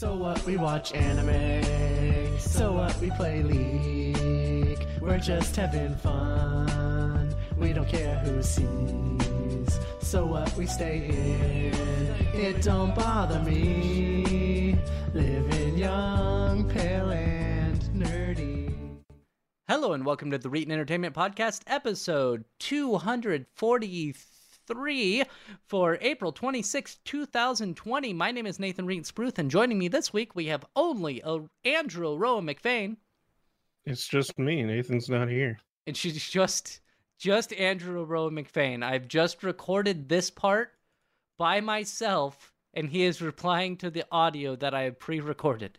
So what? We watch anime. So what? We play League. We're just having fun. We don't care who sees. So what? We stay in. It don't bother me. Living young, pale, and nerdy. Hello and welcome to the Reetin Entertainment Podcast, episode 243 for April 26, 2020. My name is Nathan Reetin Spruth, and joining me this week we have only a Andrew Roa McVeigh, It's just me. Nathan's not here. and she's just just Andrew Roa McFain. I've just recorded this part by myself, and he is replying to the audio that I have pre-recorded.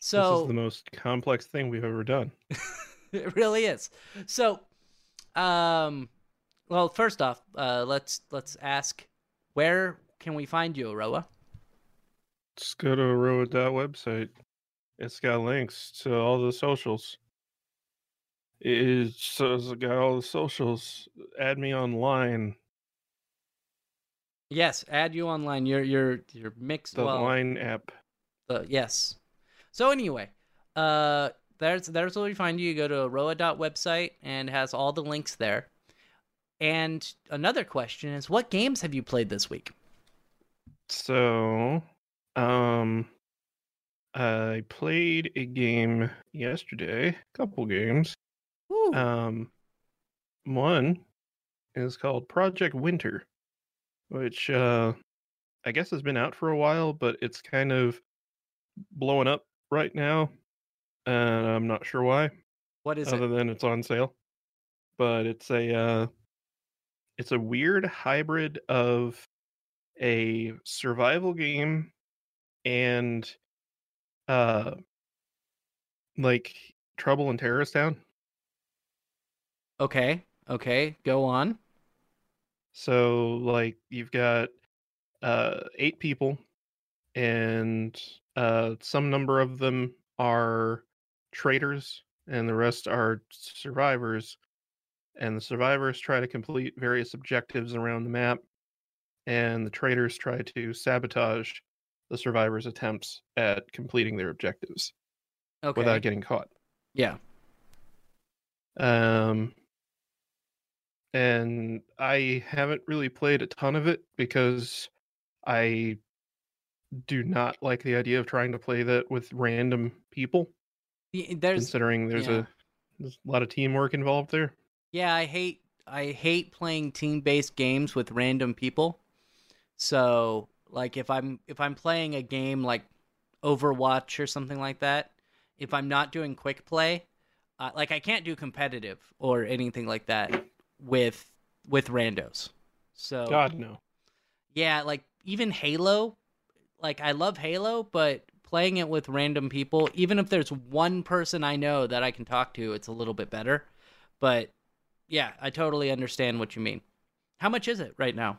So this is the most complex thing we've ever done. it really is. So, um, well, first off, uh, let's let's ask where can we find you, Aroa? Just go to Aroa website. It's got links to all the socials. It's it's got all the socials. Add me online. Yes, add you online. You're you're you're mixed. The well, line app. uh, yes. So anyway, uh, there's there's where we find you. You go to Aroa website and it has all the links there. And another question is, what games have you played this week? So, um, I played a game yesterday. A couple games. Woo. Um, one is called Project Winter, which uh, I guess has been out for a while, but it's kind of blowing up right now, and I'm not sure why, what is it other it? than it's on sale. But it's a uh, it's a weird hybrid of a survival game and uh, like Trouble in Terrorist Town. Okay, okay, go on. So like you've got uh eight people and uh some number of them are traitors and the rest are survivors and the survivors try to complete various objectives around the map and the traitors try to sabotage the survivors attempts at completing their objectives Okay. without getting caught yeah. um, and I haven't really played a ton of it because I do not like the idea of trying to play that with random people, There's considering there's yeah. a there's a lot of teamwork involved there. Yeah, I hate I hate playing team-based games with random people. So, like if I'm if I'm playing a game like Overwatch or something like that, if I'm not doing quick play, uh, like I can't do competitive or anything like that with with randos. So, God no. yeah, like even Halo, like I love Halo, but playing it with random people, even if there's one person I know that I can talk to, it's a little bit better. But yeah, I totally understand what you mean. How much is it right now?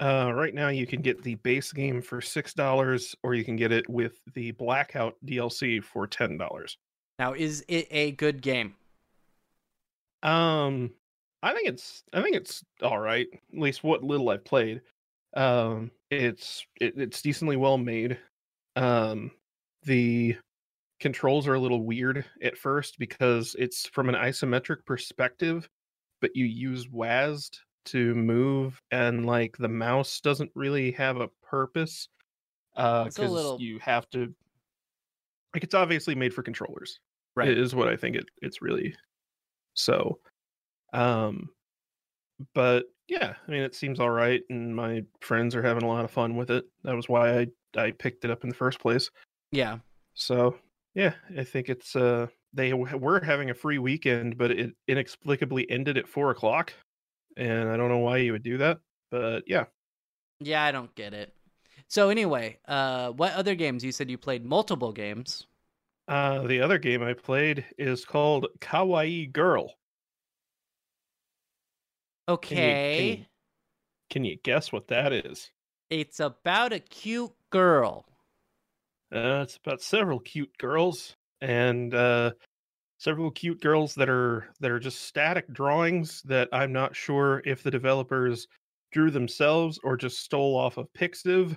Uh, right now you can get the base game for six dollars, or you can get it with the Blackout DLC for ten dollars. Now, is it a good game? Um, I think it's I think it's all right. At least what little I've played. Um, it's it, it's decently well made. Um, the controls are a little weird at first because it's from an isometric perspective, but you use WASD to move, and like the mouse doesn't really have a purpose. Uh, because little- you have to. Like it's obviously made for controllers right? is what I think it, it's really. So, um, but yeah, I mean, it seems all right, and my friends are having a lot of fun with it. That was why I I picked it up in the first place. Yeah. So yeah, I think it's uh they w- were having a free weekend, but it inexplicably ended at four o'clock, and I don't know why you would do that, but yeah. Yeah, I don't get it. So anyway, uh what other games? You said you played multiple games. Uh, the other game I played is called Kawaii Girl. Can you- Okay. can you- Can you guess what that is? It's about a cute girl. Uh, it's about several cute girls and uh, several cute girls that are that are just static drawings that I'm not sure if the developers drew themselves or just stole off of Pixiv.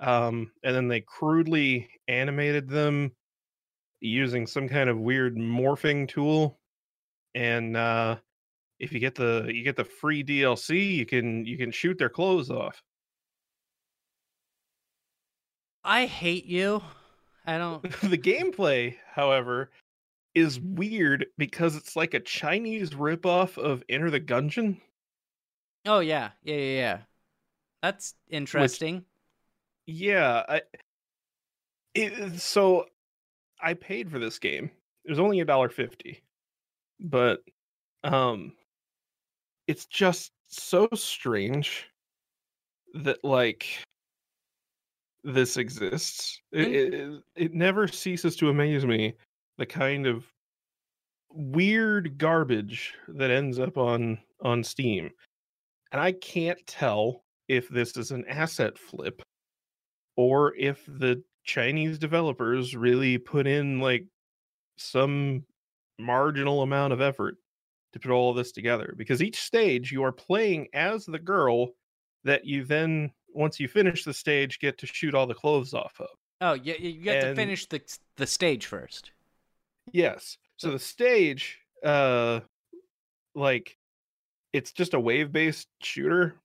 um, and then they crudely animated them using some kind of weird morphing tool. And uh, if you get the you get the free DLC, you can you can shoot their clothes off. I hate you. I don't. the gameplay, however, is weird because it's like a Chinese ripoff of Enter the Gungeon. Oh yeah, yeah, yeah, yeah. That's interesting. Yeah, I, it, so I paid for this game. It was only a dollar fifty, but um, it's just so strange that like this exists. It, mm. it, it never ceases to amaze me the kind of weird garbage that ends up on on Steam. And I can't tell if this is an asset flip or if the Chinese developers really put in like some marginal amount of effort to put all this together because each stage you are playing as the girl that you then once you finish the stage get to shoot all the clothes off of. Oh, yeah, you, you have And- to finish the the stage first. Yes. So the stage uh like it's just a wave-based shooter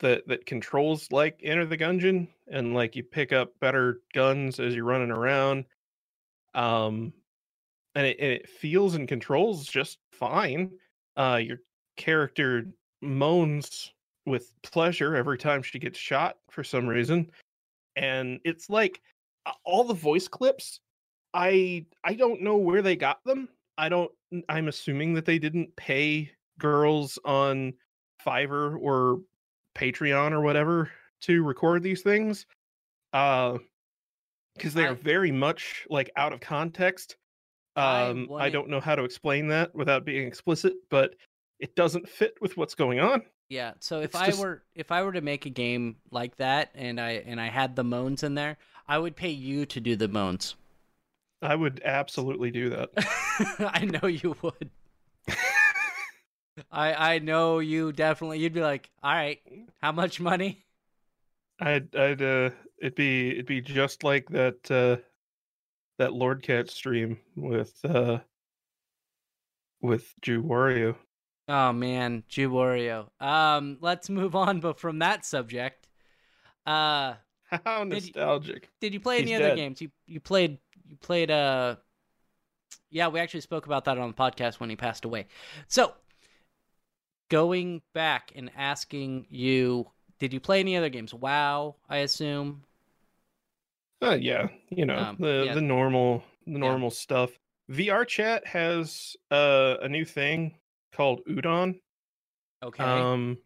that that controls like Enter the Gungeon and like you pick up better guns as you're running around. Um and it, and it feels and controls just fine. Uh your character moans with pleasure every time she gets shot for some reason. And it's like all the voice clips I I don't know where they got them. I don't I'm assuming that they didn't pay girls on Fiverr or Patreon or whatever to record these things. Uh because they I- are very much like out of context. I Um I, wanted- don't know how to explain that without being explicit, but it doesn't fit with what's going on. Yeah. So if It's I just- were if I were to make a game like that and I and I had the moans in there, I would pay you to do the moans. I would absolutely do that. I know you would. I I know you definitely. You'd be like, all right, how much money? I'd I'd uh it'd be it'd be just like that uh that Lord Cat stream with uh with Jew Wario. Oh man, Jew Wario. Um, let's move on, but from that subject. Uh, How Did y- nostalgic. did you play any He's other dead. games? You you played you played uh yeah, we actually spoke about that on the podcast when he passed away. So going back and asking you, did you play any other games? WoW, I assume. Uh yeah, you know, Um, the yeah. the normal the normal stuff. VR chat has uh a new thing called Udon. Okay. Um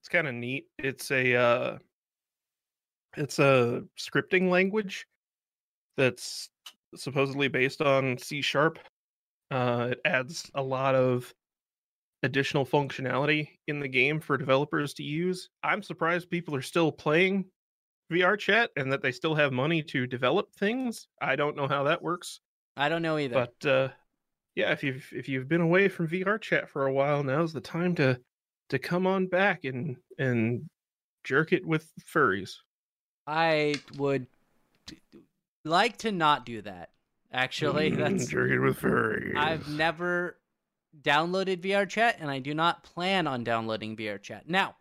it's kind of neat. It's a uh it's a scripting language that's supposedly based on C sharp. Uh it adds a lot of additional functionality in the game for developers to use. I'm surprised people are still playing VR chat and that they still have money to develop things. I don't know how that works. I don't know either. But uh, yeah, if you've if you've been away from VR chat for a while, now's the time to to come on back and and jerk it with furries. I would like to not do that. Actually, Mm, that's jerk it with furries. I've never downloaded VR Chat, and I do not plan on downloading VR Chat. Now,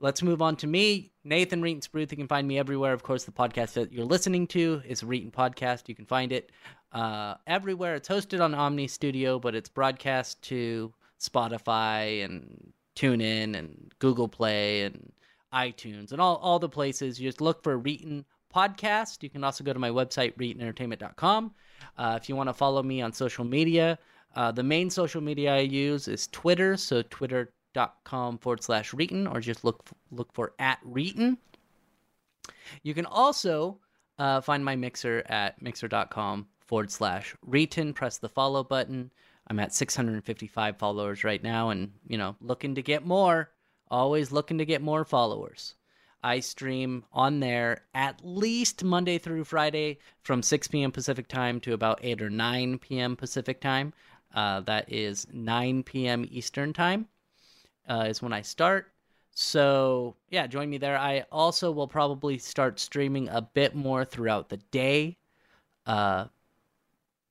let's move on to me, Nathan Reetin Spruth. You can find me everywhere. Of course, the podcast that you're listening to is Reetin Podcast. You can find it uh, everywhere. It's hosted on Omny Studio, but it's broadcast to Spotify and TuneIn and Google Play and iTunes and all, all the places. You just look for Reetin Podcast. You can also go to my website, ReetinEntertainment.com. Uh, if you want to follow me on social media, uh, the main social media I use is Twitter, so twitter.com forward slash Reetin, or just look look for at Reetin. You can also uh, find my mixer at mixer.com forward slash Reetin. Press the follow button. I'm at 655 followers right now, and you know, looking to get more. Always looking to get more followers. I stream on there at least Monday through Friday from 6 p.m. Pacific time to about 8 or 9 p.m. Pacific time. Uh, that is 9 p.m. Eastern time, uh, is when I start. So, yeah, join me there. I also will probably start streaming a bit more throughout the day. Uh,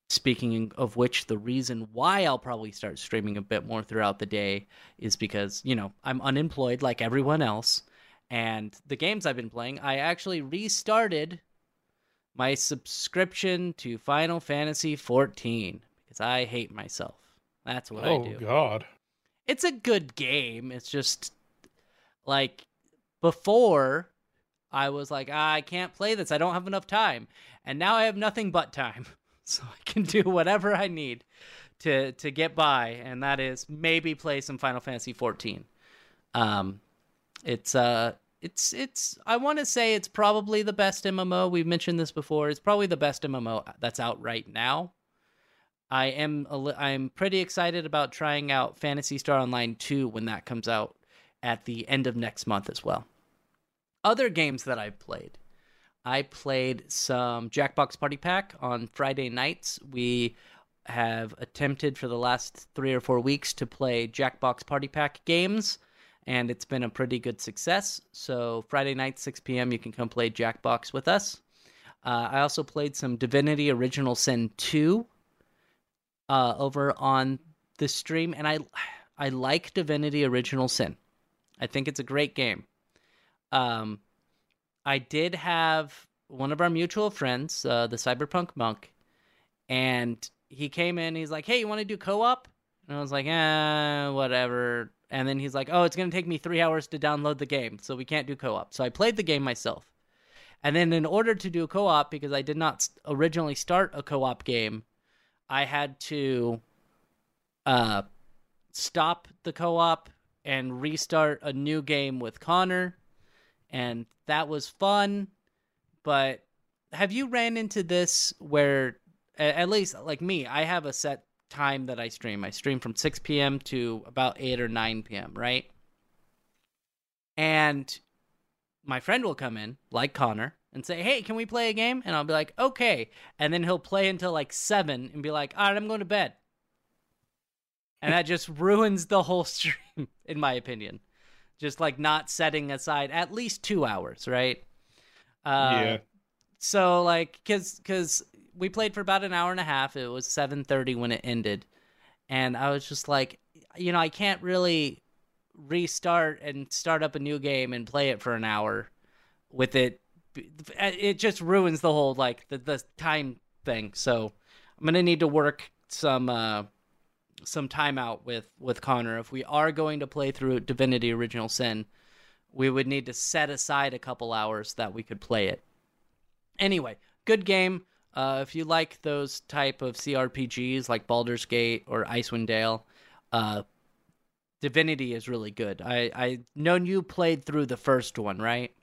speaking of which, the reason why I'll probably start streaming a bit more throughout the day is because, you know, I'm unemployed like everyone else. And the games I've been playing, I actually restarted my subscription to Final Fantasy 14 because I hate myself. That's what oh I do. Oh God. It's a good game. It's just like before I was like, ah, I can't play this. I don't have enough time. And now I have nothing but time. So I can do whatever I need to to get by and that is maybe play some Final Fantasy 14. Um it's uh it's it's I want to say it's probably the best MMO. We've mentioned this before. It's probably the best MMO that's out right now. I am I'm pretty excited about trying out Phantasy Star Online 2 when that comes out at the end of next month as well. Other games that I've played. I played some Jackbox Party Pack on Friday nights. We have attempted for the last 3 or 4 weeks to play Jackbox Party Pack games and it's been a pretty good success. So Friday night 6 p.m. you can come play Jackbox with us. Uh, I also played some Divinity Original Sin 2 uh, over on the stream, and I I like Divinity Original Sin. I think it's a great game. Um, I did have one of our mutual friends, uh, the Cyberpunk Monk, and he came in. He's like, "Hey, you want to do co-op?" And I was like, "Eh, whatever." And then he's like, "Oh, it's gonna take me three hours to download the game, so we can't do co-op." So I played the game myself. And then, in order to do co-op, because I did not originally start a co-op game, I had to uh, stop the co-op and restart a new game with Connor, and that was fun. But have you ran into this where, at least like me, I have a set time that I stream. I stream from 6 p.m. to about 8 or 9 p.m., right? And my friend will come in, like Connor, and say, Hey, can we play a game? And I'll be like, Okay. And then he'll play until like 7 and be like, All right, I'm going to bed. And that just ruins the whole stream, in my opinion. Just like not setting aside at least two hours, right? Uh, yeah. so like because because we played for about an hour and a half it was 7.30 when it ended and i was just like you know i can't really restart and start up a new game and play it for an hour with it it just ruins the whole like the, the time thing. So i'm gonna need to work some uh some time out with with connor. If we are going to play through divinity original sin we would need to set aside a couple hours that we could play it. Anyway good game. Uh, if you like those type of crpgs like baldur's gate or icewind dale uh, divinity is really good. I i know you played through the first one right?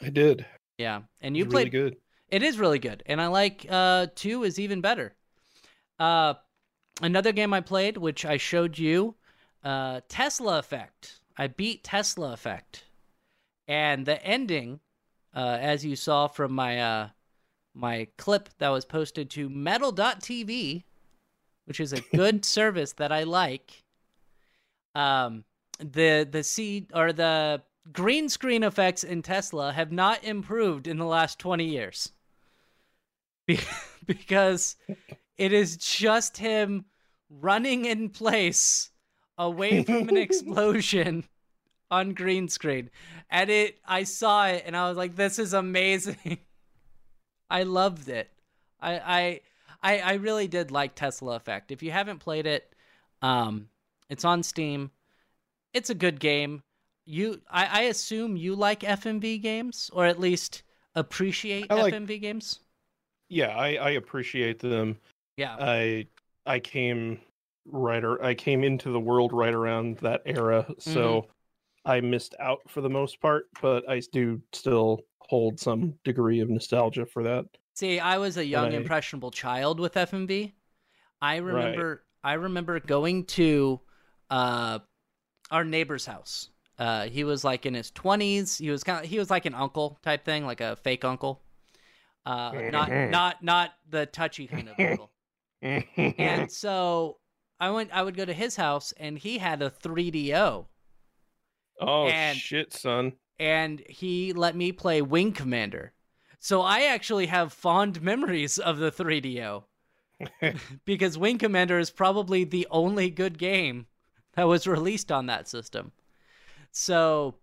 I did. Yeah and you was played really good. it is really good, and I like uh two is even better. Uh, another game I played, which I showed you, uh, Tesla Effect. I beat Tesla Effect, and the ending, uh, as you saw from my uh my clip that was posted to Medal.tv, which is a good service that I like. Um, the the C or the green screen effects in Tesla have not improved in the last 20 years. Be- because it is just him running in place away from an explosion on green screen. And it I saw it and I was like this is amazing. I loved it. I I I, I really did like Tesla Effect. If you haven't played it, um it's on Steam. It's a good game you I, I assume you like FMV games or at least appreciate like- FMV games. Yeah, I, I appreciate them. Yeah. I I came right or I came into the world right around that era, so Mm-hmm. I missed out for the most part, but I do still hold some degree of nostalgia for that. See, I was a young I- impressionable child with FMV. I remember I remember going to uh our neighbor's house. Uh he was like in his 20s. He was kind of he was like an uncle type thing, like a fake uncle. Uh not not not the touchy kind of uncle. and so I went I would go to his house and he had a 3DO. Oh And- shit, son. and he let me play Wing Commander. So I actually have fond memories of the 3DO because Wing Commander is probably the only good game that was released on that system. So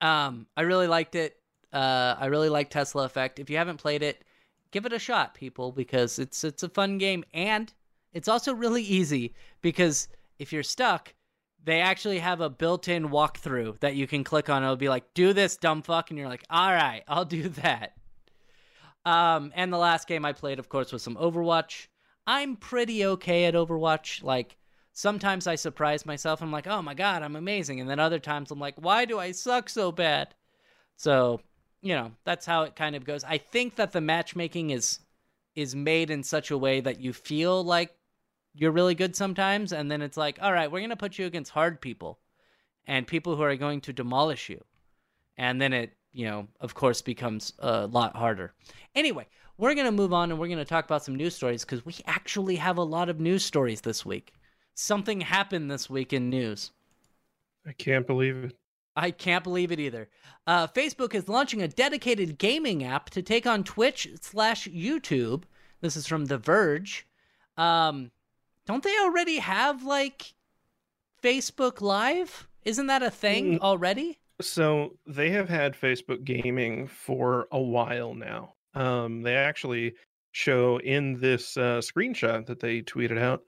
um I really liked it. Uh I really like Tesla Effect. If you haven't played it, give it a shot, people, because it's it's a fun game and it's also really easy because if you're stuck, they actually have a built-in walkthrough that you can click on. It'll be like, "Do this, dumb fuck," and you're like, "All right, I'll do that." Um, and the last game I played, of course, was some Overwatch. I'm pretty okay at Overwatch. Like sometimes I surprise myself. I'm like, "Oh my god, I'm amazing," and then other times I'm like, "Why do I suck so bad?" So you know, that's how it kind of goes. I think that the matchmaking is is made in such a way that you feel like you're really good sometimes and then it's like all right we're going to put you against hard people and people who are going to demolish you and then it you know of course becomes a lot harder anyway we're going to move on and we're going to talk about some news stories because we actually have a lot of news stories this week something happened this week in news I can't believe it. I can't believe it either. Uh, Facebook is launching a dedicated gaming app to take on Twitch slash YouTube. This is from The Verge. Um, don't they already have like Facebook Live? Isn't that a thing Mm. already? So they have had Facebook gaming for a while now. Um, they actually show in this uh, screenshot that they tweeted out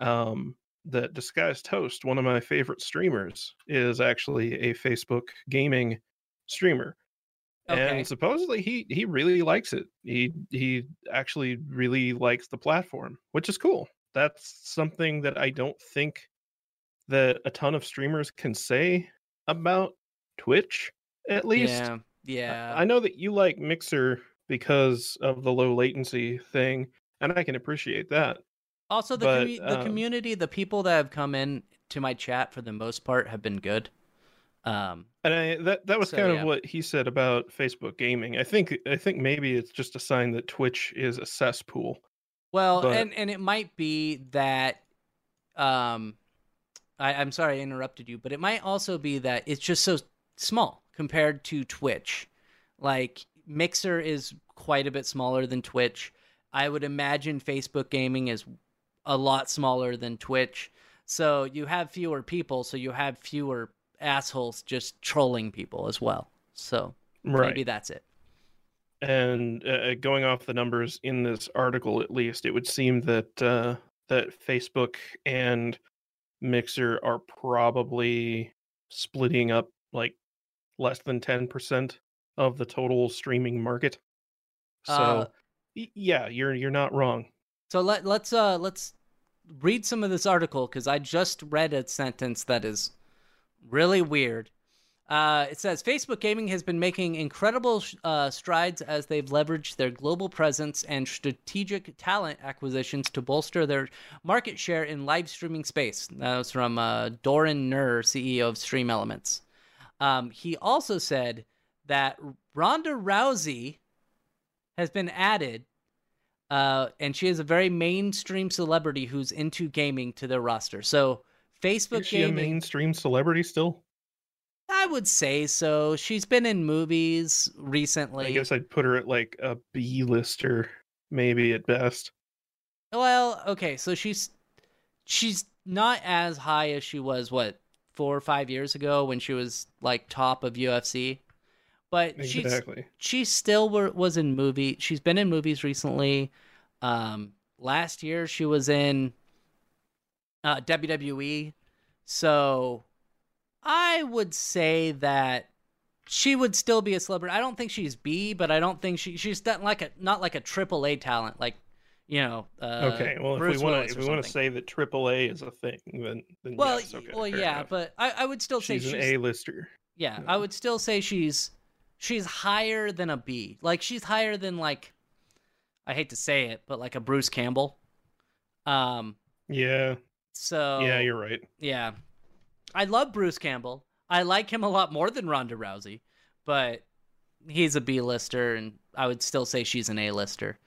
um, that Disguised Toast, one of my favorite streamers, is actually a Facebook gaming streamer. Okay. And supposedly he he really likes it. He he actually really likes the platform, which is cool. That's something that I don't think that a ton of streamers can say about Twitch at least. yeah, yeah. I know that you like Mixer because of the low latency thing, and I can appreciate that. Also, the but, the um, community, the people that have come in to my chat for the most part have been good. Um, And I that that was So, kind yeah. of what he said about Facebook gaming. I think I think maybe it's just a sign that Twitch is a cesspool. Well, But- and and it might be that, um, I, I'm sorry I interrupted you, but it might also be that it's just so small compared to Twitch. Like Mixer is quite a bit smaller than Twitch. I would imagine Facebook gaming is a lot smaller than Twitch. So you have fewer people, so you have fewer assholes just trolling people as well. So Right. maybe that's it. And uh, going off the numbers in this article, at least, it would seem that uh, that Facebook and Mixer are probably splitting up like less than ten percent of the total streaming market. So, Uh, yeah, you're you're not wrong. So let let's uh let's read some of this article because I just read a sentence that is really weird. Uh, it says Facebook Gaming has been making incredible uh, strides as they've leveraged their global presence and strategic talent acquisitions to bolster their market share in live streaming space. That was from uh, Doron Nir, CEO of Stream Elements. Um, he also said that Ronda Rousey has been added uh, and she is a very mainstream celebrity who's into gaming to their roster. So Facebook Is she a mainstream celebrity still? I would say so. She's been in movies recently. I guess I'd put her at like a B lister, maybe at best. Well, okay, so she's she's not as high as she was what four or five years ago when she was like top of UFC, but she's Exactly. she still were, was in movie. She's been in movies recently. Um, last year she was in uh, WWE. So I would say that she would still be a celebrity. I don't think she's B, but I don't think she she's not like a not like a triple A talent like you know. Uh, okay. Well, Bruce if we want to, if we want to say that AAA is a thing, then then well, yes, okay, well, yeah, enough. but I, I would still she's say an she's A lister. yeah, Yeah. I would still say she's she's higher than a B. Like she's higher than like I hate to say it, but like a Bruce Campbell. Um Yeah, so yeah, you're right. yeah. I love Bruce Campbell. I like him a lot more than Ronda Rousey, but he's a B-lister and I would still say she's an A-lister.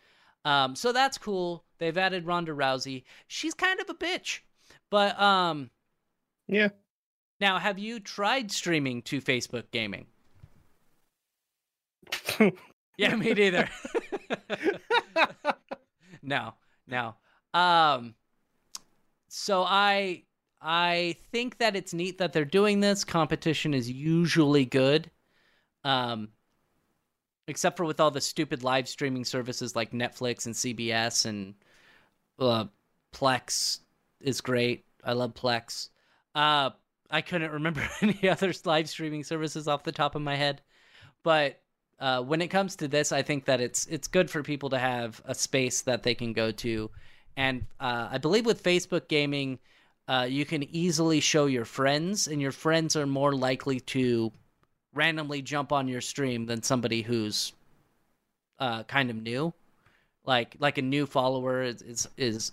Um so that's cool. They've added Ronda Rousey. She's kind of a bitch. But um Yeah, Now, have you tried streaming to Facebook gaming? Yeah, me neither. no, no. Um, so I I think that it's neat that they're doing this. Competition is usually good. Um, except for with all the stupid live streaming services like Netflix and CBS and uh, Plex is great. I love Plex. Uh, I couldn't remember any other live streaming services off the top of my head, but uh, when it comes to this, I think that it's it's good for people to have a space that they can go to, and uh, I believe with Facebook gaming, uh, you can easily show your friends, and your friends are more likely to randomly jump on your stream than somebody who's uh, kind of new. Like like a new follower is, is is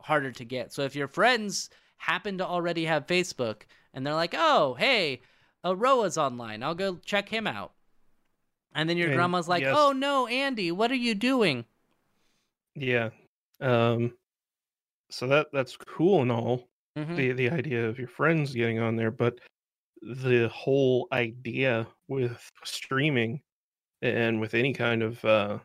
harder to get. So if your friends happen to already have Facebook and they're like, "Oh, hey, Aroa's online. I'll go check him out." And then your And grandma's like, yes. "Oh no, Andy, what are you doing?" yeah. Um. So that that's cool and all. Mhm. the the idea of your friends getting on there, but the whole idea with streaming and with any kind of uh,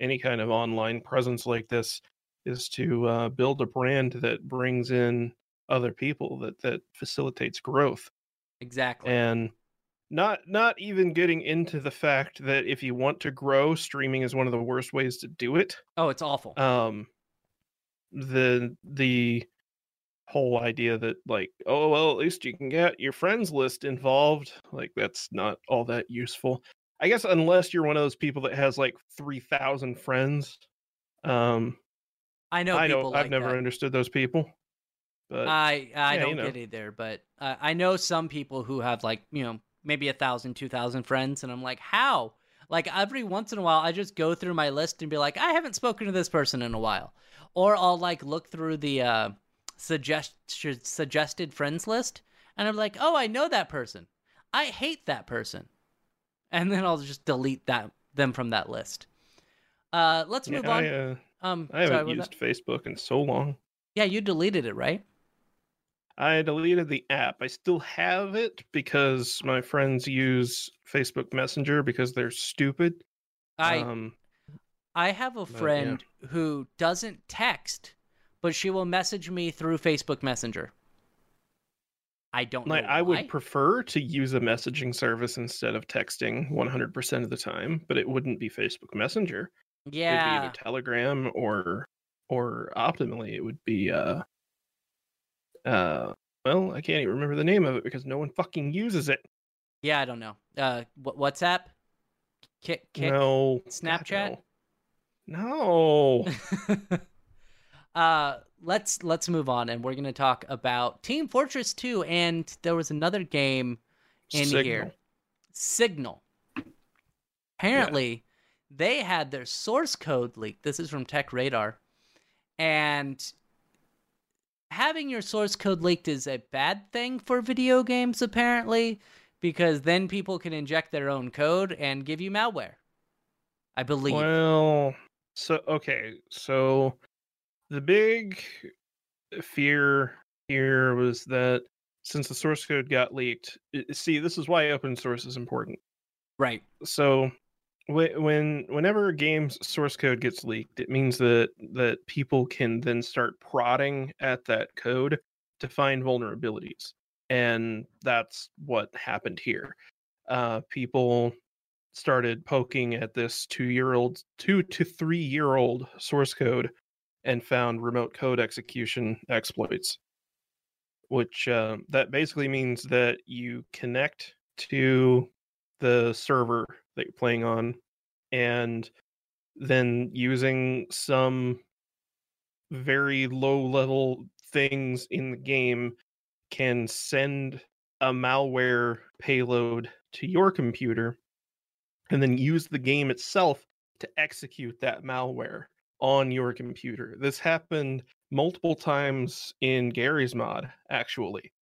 any kind of online presence like this is to uh, build a brand that brings in other people that that facilitates growth Exactly. and not not even getting into the fact that if you want to grow streaming is one of the worst ways to do it oh, it's awful. um the the whole idea that like oh well at least you can get your friends list involved like that's not all that useful i guess unless you're one of those people that has like 3000 friends um I know i people don't like i've never that. understood those people but I I yeah, don't know. get it there, but uh, I know some people who have like you know maybe a thousand, two thousand friends, and I'm like, how? Like every once in a while, I just go through my list and be like, I haven't spoken to this person in a while, or I'll like look through the uh, suggest suggested friends list, and I'm like, oh, I know that person. I hate that person, and then I'll just delete that them from that list. Uh, let's yeah, move on. I, uh, um, I haven't was used that- facebook in so long Yeah, you deleted it, right? I deleted the app. I still have it because my friends use Facebook Messenger because they're stupid. I um, I have a But, yeah. friend who doesn't text, but she will message me through Facebook Messenger. I don't know. like, I would prefer to use a messaging service instead of texting 100% of the time, but it wouldn't be Facebook Messenger. Yeah. It'd be either Telegram or or optimally it would be uh uh well, I can't even remember the name of it because no one fucking uses it. yeah. I don't know. Uh, wh- WhatsApp, Kik, Kik. No. Snapchat? No. no. uh, let's let's move on, and we're gonna talk about Team Fortress 2, and there was another game in here, Signal. Apparently, they had their source code leaked. This is from Tech Radar, and having your source code leaked is a bad thing for video games, apparently, because then people can inject their own code and give you malware. I believe. Well, so okay, so the big fear here was that since the source code got leaked, see, this is why open source is important. right. So when whenever a game's source code gets leaked, it means that that people can then start prodding at that code to find vulnerabilities, and that's what happened here. Uh, people started poking at this two-year-old, two to three-year-old source code, and found remote code execution exploits, which uh, that basically means that you connect to the server that you're playing on and then using some very low level things in the game can send a malware payload to your computer and then use the game itself to execute that malware on your computer. This happened multiple times in Garry's Mod actually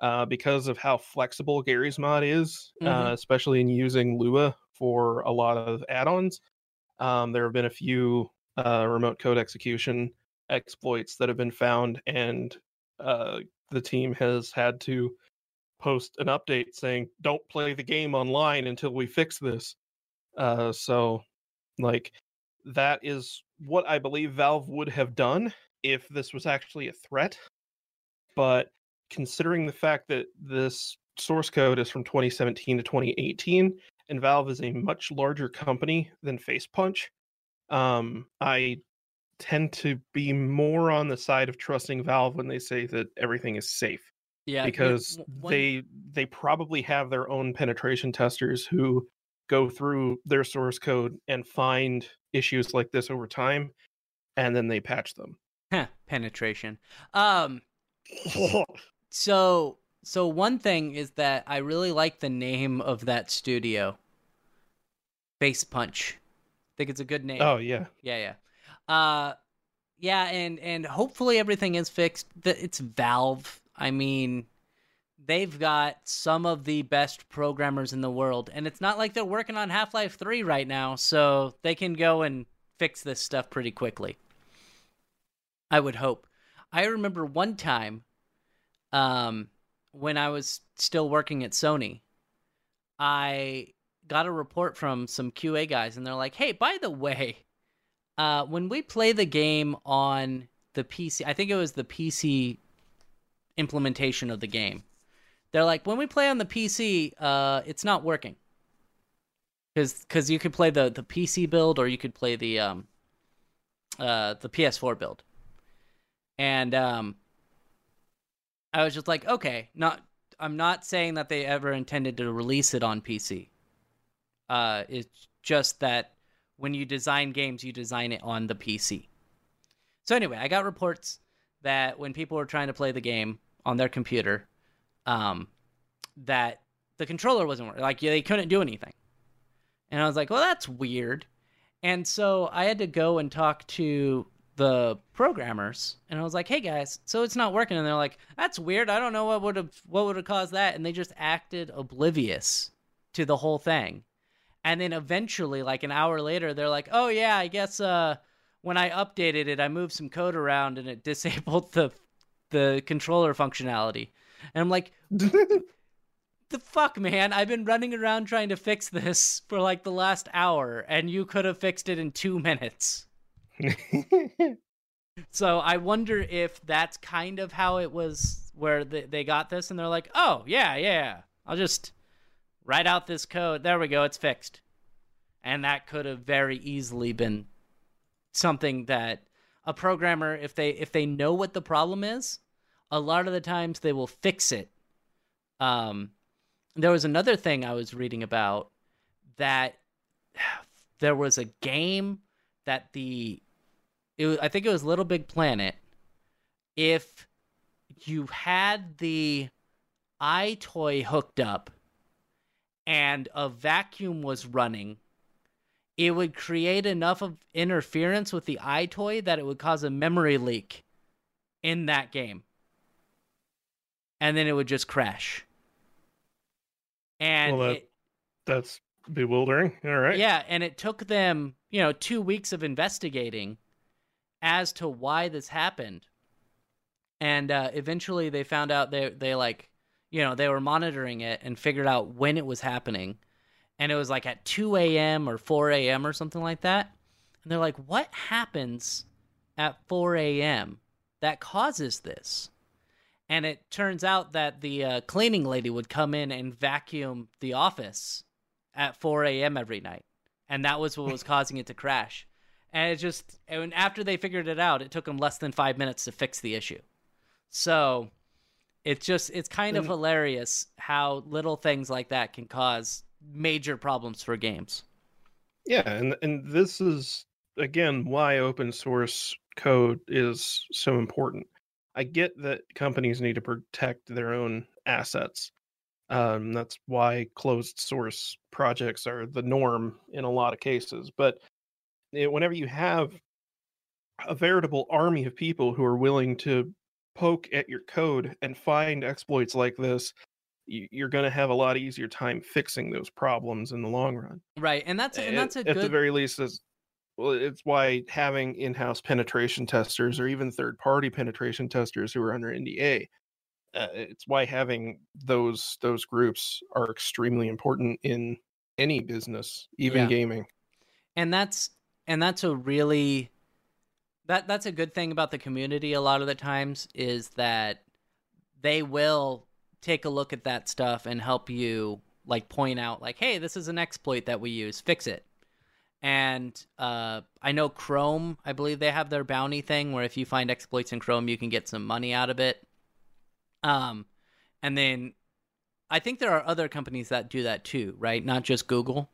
uh, because of how flexible Garry's Mod is, uh, Mhm. especially in using Lua for a lot of add-ons. Um, there have been a few uh, remote code execution exploits that have been found, and uh, the team has had to post an update saying, "Don't play the game online until we fix this." Uh, so, like, that is what I believe Valve would have done if this was actually a threat. But considering the fact that this source code is from 2017 to 2018, and Valve is a much larger company than Facepunch, um, I tend to be more on the side of trusting Valve when they say that everything is safe Yeah, because w- one- they they probably have their own penetration testers who go through their source code and find issues like this over time and then they patch them. Heh, penetration. Um, so so one thing is that I really like the name of that studio. Face Punch. I think it's a good name. oh yeah. Yeah, yeah. Uh yeah, and and hopefully everything is fixed. It's Valve. I mean, they've got some of the best programmers in the world, and it's not like they're working on Half-Life 3 right now, so they can go and fix this stuff pretty quickly. I would hope. I remember one time um when I was still working at Sony, I got a report from some QA guys and they're like, "Hey, by the way, uh, when we play the game on the PC, I think it was the PC implementation of the game. They're like, when we play on the PC, uh, it's not working because because you could play the the PC build or you could play the um uh the PS4 build, and um, I was just like, okay, not. I'm not saying that they ever intended to release it on PC. Uh, it's just that when you design games, you design it on the PC. So anyway, I got reports that when people were trying to play the game on their computer, um, that the controller wasn't working. Like they couldn't do anything. And I was like, well, that's weird. And so I had to go and talk to the programmers, and I was like, hey guys, so it's not working. And they're like, that's weird. I don't know what would have what would have caused that. And they just acted oblivious to the whole thing. And then eventually, like an hour later, they're like, "Oh yeah, I guess uh, when I updated it, I moved some code around and it disabled the the controller functionality." And I'm like, "The fuck, man! I've been running around trying to fix this for like the last hour, and you could have fixed it in two minutes." So I wonder if that's kind of how it was where they, they got this, and they're like, "Oh yeah, yeah, I'll just write out this code. There we go, it's fixed." And that could have very easily been something that a programmer, if they if they know what the problem is, a lot of the times they will fix it. Um, there was another thing I was reading about that there was a game that the it was, I think it was Little Big Planet. If you had the EyeToy hooked up and a vacuum was running, it would create enough of interference with the EyeToy that it would cause a memory leak in that game. And then it would just crash. And Well, that- it, That's bewildering. All right. yeah, and it took them, you know, two weeks of investigating as to why this happened. And uh, eventually they found out they they like, you know, they were monitoring it and figured out when it was happening. And it was like at 2 a.m. or 4 a.m. or something like that. And they're like, what happens at 4 a.m. that causes this? And it turns out that the uh, cleaning lady would come in and vacuum the office at 4 a.m. every night. And that was what was causing it to crash. And it just, and after they figured it out, it took them less than five minutes to fix the issue. So it's just, it's kind of hilarious how little things like that can cause major problems for games. Yeah, and and this is again why open source code is so important. I get that companies need to protect their own assets. Um, that's why closed source projects are the norm in a lot of cases. But eh, whenever you have a veritable army of people who are willing to poke at your code and find exploits like this, you're going to have a lot easier time fixing those problems in the long run Right. And that's, and at- that's a at the very least is well it's why having in-house penetration testers or even third-party penetration testers who are under nda uh, it's why having those those groups are extremely important in any business, even Yeah. gaming. and that's and that's a really that that's a good thing about the community a lot of the times is that they will take a look at that stuff and help you like point out like hey this is an exploit that we use. Fix it. And uh, i know chrome i believe they have their bounty thing where if you find exploits in chrome you can get some money out of it. Um and then i think there are other companies that do that too right? Not just google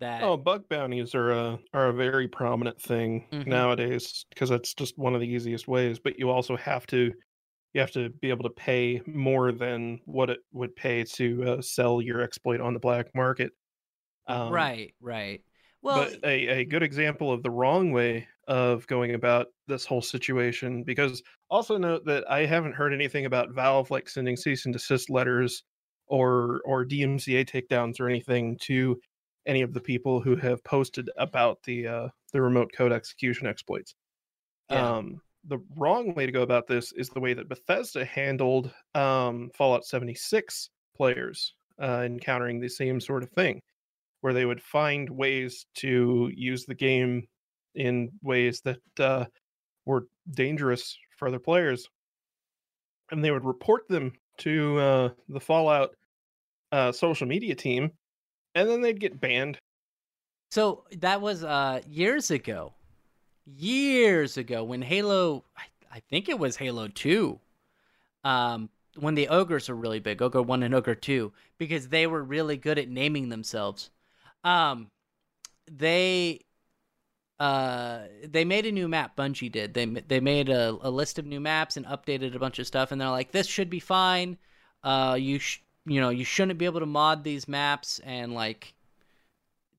that Oh, bug bounties are a are a very prominent thing Mhm. nowadays because that's just one of the easiest ways. But you also have to you have to be able to pay more than what it would pay to uh, sell your exploit on the black market. Um, right right well but a, a good example of the wrong way of going about this whole situation because also note that i haven't heard anything about valve like sending cease and desist letters or or dmca takedowns or anything to any of the people who have posted about the uh the remote code execution exploits Yeah. um the wrong way to go about this is the way that bethesda handled um fallout 76 players uh encountering the same sort of thing where they would find ways to use the game in ways that uh, were dangerous for other players, and they would report them to uh, the Fallout uh, social media team, and then they'd get banned. So that was uh years ago. Years ago when Halo I, I think it was Halo 2. Um when the ogres were really big, Ogre 1 and Ogre 2, because they were really good at naming themselves. Um they uh they made a new map bungie did they they made a, a list of new maps and updated a bunch of stuff and they're like this should be fine uh you sh- you know you shouldn't be able to mod these maps and like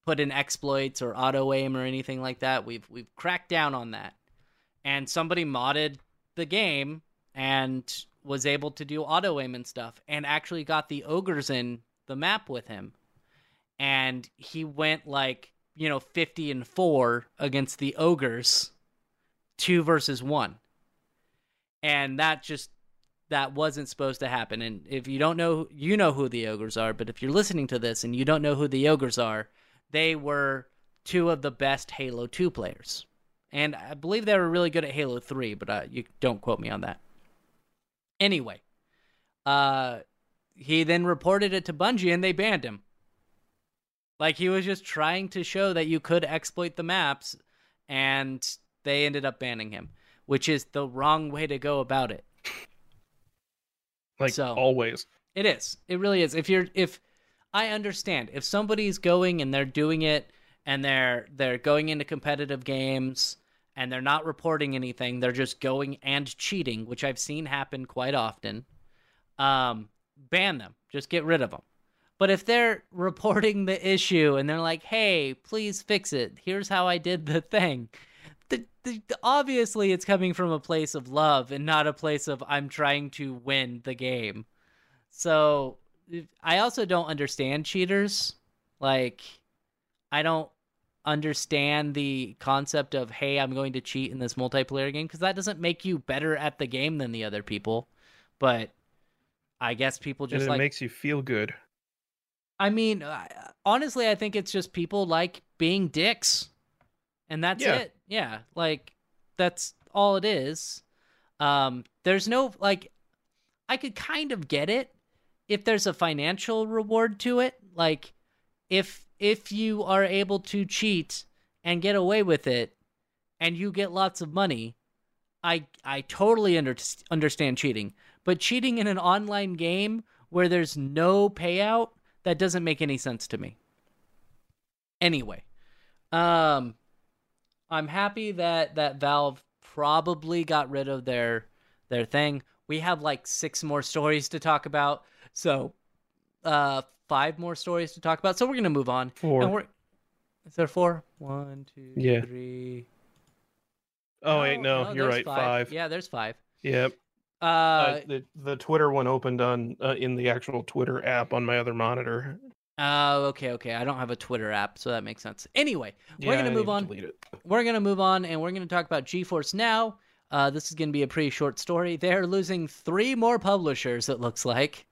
put in exploits or auto aim or anything like that. We've we've cracked down on that. And somebody modded the game and was able to do auto aim and stuff and actually got the ogres in the map with him. And he went like, you know, 50 and 4 against the ogres 2 versus 1. And that just that wasn't supposed to happen. And if you don't know, you know who the ogres are. But if you're listening to this and you don't know who the ogres are, they were two of the best Halo 2 players. And I believe they were really good at Halo 3, but uh, you don't quote me on that. Anyway, uh, he then reported it to Bungie and they banned him. Like he was just trying to show that you could exploit the maps, and they ended up banning him, which is the wrong way to go about it. Like So- always. It is. It really is. If you're if I understand if somebody's going and they're doing it and they're they're going into competitive games and they're not reporting anything, they're just going and cheating, which I've seen happen quite often. Um ban them. Just get rid of them. But if they're reporting the issue and they're like, "Hey, please fix it. Here's how I did the thing." The, obviously it's coming from a place of love and not a place of I'm trying to win the game. So I also don't understand cheaters. Like I don't understand the concept of hey, I'm going to cheat in this multiplayer game because that doesn't make you better at the game than the other people. But I guess people And just it like makes you feel good. I mean, honestly, I think it's just people like being dicks. And that's Yeah. it. Yeah, like that's all it is. Um there's no like I could kind of get it if there's a financial reward to it. Like if if you are able to cheat and get away with it and you get lots of money, I I totally under, understand cheating. But cheating in an online game where there's no payout, that doesn't make any sense to me. Anyway, um I'm happy that that Valve probably got rid of their their thing. We have like six more stories to talk about. So, uh five more stories to talk about. So we're going to move on. Four. And we're Is there four? One, two, Yeah. three. Oh wait, no, you're there's right. Five. Yeah, there's five. Yep. Uh, Uh, the the Twitter one opened on uh, in the actual Twitter app on my other monitor. Oh, okay, okay. I don't have a Twitter app, so that makes sense. Anyway, we're Yeah, gonna move on. We're gonna move on, and we're gonna talk about GeForce Now. Uh, this is going to be a pretty short story. They're losing three more publishers. It looks like.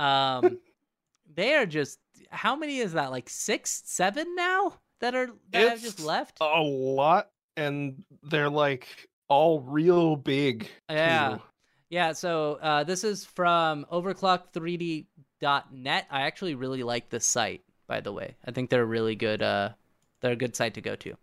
Um, they are just how many is that? Like six, seven now that are that have just left. A lot, and they're like all real big. Yeah. too. Yeah, so uh, this is from overclock3d.net. I actually really like this site, by the way. I think they're a really good uh, they're a good site to go to.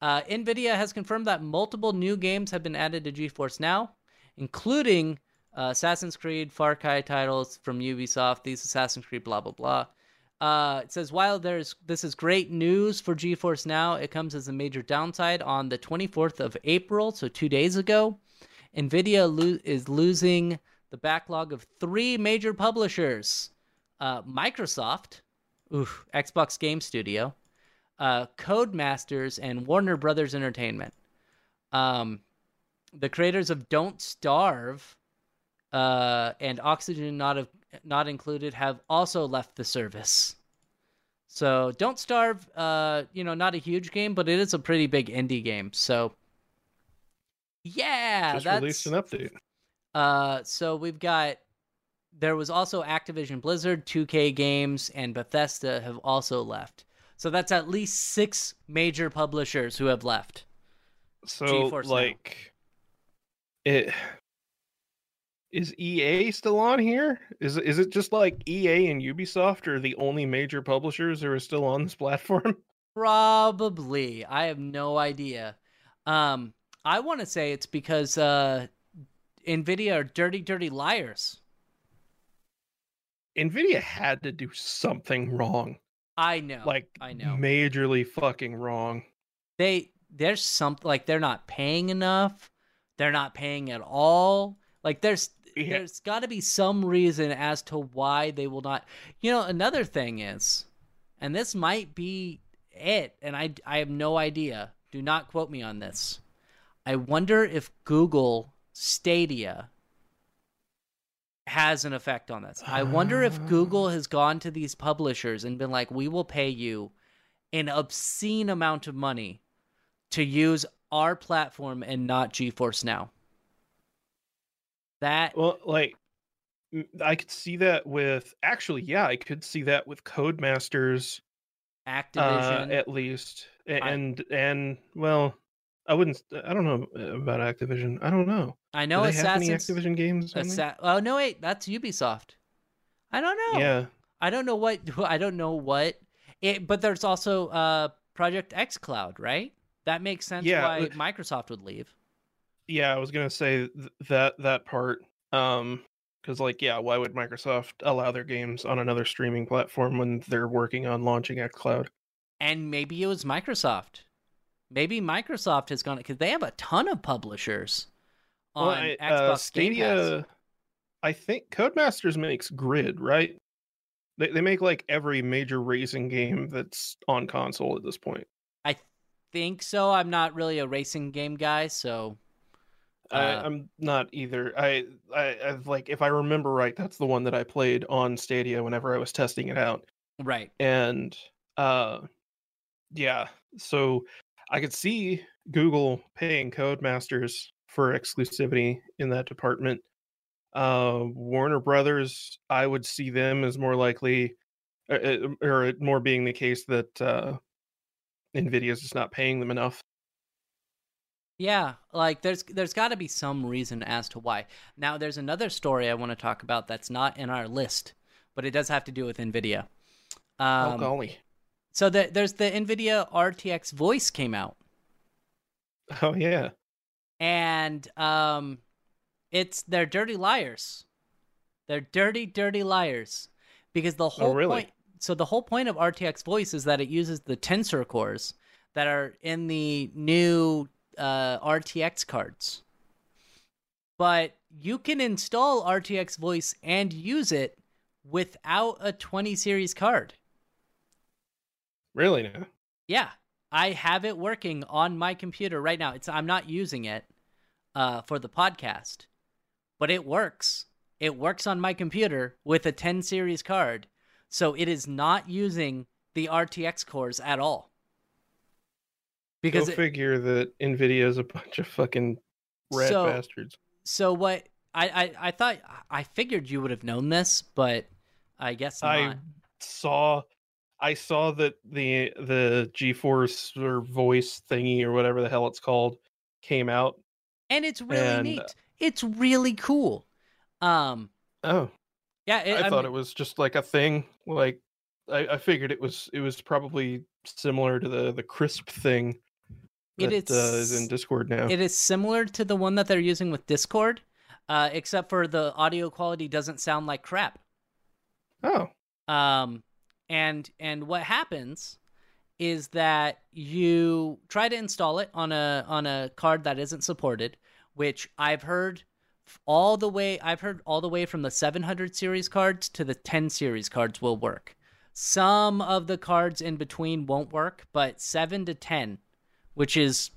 Uh, Nvidia has confirmed that multiple new games have been added to GeForce Now, including uh, Assassin's Creed, Far Cry titles from Ubisoft. These Assassin's Creed, blah blah blah. Uh, it says while there's this is great news for GeForce Now, it comes as a major downside on the 24th of April, so two days ago. Nvidia lo- is losing the backlog of three major publishers: uh, Microsoft, oof, Xbox Game Studio, uh, Codemasters, and Warner Brothers Entertainment. Um, the creators of Don't Starve uh, and Oxygen Not of, Not Included have also left the service. So Don't Starve, uh, you know, not a huge game, but it is a pretty big indie game. So yeah, Just that's released an update. Uh, so we've got there was also Activision Blizzard, 2K Games, and Bethesda have also left. So that's at least six major publishers who have left. So GeForce Now. like it is EA still on here? Is is it just like EA and Ubisoft are the only major publishers who are still on this platform? Probably. I have no idea. Um, I want to say it's because uh, Nvidia are dirty, dirty liars. Nvidia had to do something wrong. I know. Like I know. majorly fucking wrong. they there's something like they're not paying enough. They're not paying at all. Like there's Yeah. there's got to be some reason as to why they will not. You know, another thing is, and this might be it, and I I have no idea. Do not quote me on this. I wonder if Google Stadia has an effect on this. I wonder if Google has gone to these publishers and been like, "We will pay you an obscene amount of money to use our platform and not GeForce Now." That Well, like I could see that with actually, yeah, I could see that with Codemasters uh, Activision, at least, A- I- and and well, I wouldn't. I don't know about Activision. I don't know. I Do know they have any Assassin's. Activision games? Assa- oh no, wait, that's Ubisoft. I don't know. Yeah, I don't know what. I don't know what. It, but there's also uh Project X Cloud, right? That makes sense. Yeah, why but- Microsoft would leave. yeah. I was gonna say th- that that part. Um, because like, yeah, why would Microsoft allow their games on another streaming platform when they're working on launching X Cloud? And maybe it was Microsoft. Maybe Microsoft has gone because they have a ton of publishers on Well, I- Xbox uh. Stadia. I think Codemasters makes Grid, right? They they make like every major racing game that's on console at this point. I think so. I'm not really a racing game guy, so I, Uh, I'm not either. I, I I've like if I remember right, that's the one that I played on Stadia whenever I was testing it out. right. And uh yeah, so I could see Google paying Codemasters for exclusivity in that department. Uh Warner Brothers, I would see them as more likely uh, uh, or more being the case that uh is just not paying them enough. Yeah, like there's there's got to be some reason as to why. Now there's another story I want to talk about that's not in our list, but it does have to do with Nvidia. oh Um, golly. so the, there's the Nvidia RTX Voice came out, Oh yeah. And um, it's they're dirty liars. They're dirty, dirty liars, because the whole Oh, really? point. So the whole point of RTX Voice is that it uses the tensor cores that are in the new uh, RTX cards. But you can install RTX Voice and use it without a 20 series card. Really now. Yeah, I have it working on my computer right now. It's I'm not using it uh, for the podcast, but it works. It works on my computer with a 10 series card, so it is not using the RTX cores at all. Because Go it- figure that Nvidia is a bunch of fucking rat So- bastards. So what I, I I thought I figured you would have known this, but I guess not. I saw I saw that the the GeForce or voice thingy or whatever the hell it's called came out. And it's really and- neat. It's really cool. Um Oh, yeah, it, I, I thought mean, it was just like a thing. Like I, I figured it was it was probably similar to the the Krisp thing It that uh, is is- in Discord now. it is similar to the one that they're using with Discord, uh, except for the audio quality doesn't sound like crap. oh, Um, and and what happens is that you try to install it on a on a card that isn't supported, which I've heard all the way I've heard all the way from the 700 series cards to the 10 series cards will work. Some of the cards in between won't work, but 7 to 10, which is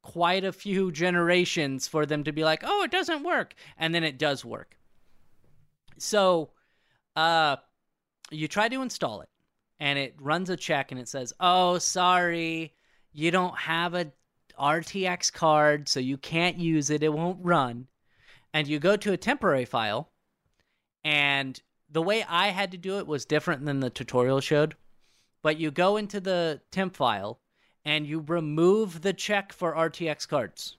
quite a few generations for them to be like, "Oh, it doesn't work." And then it does work. So, uh you try to install it and it runs a check and it says, "Oh, sorry, you don't have a RTX card, so you can't use it. It won't run." And you go to a temporary file, and the way I had to do it was different than the tutorial showed. But you go into the temp file and you remove the check for RTX cards.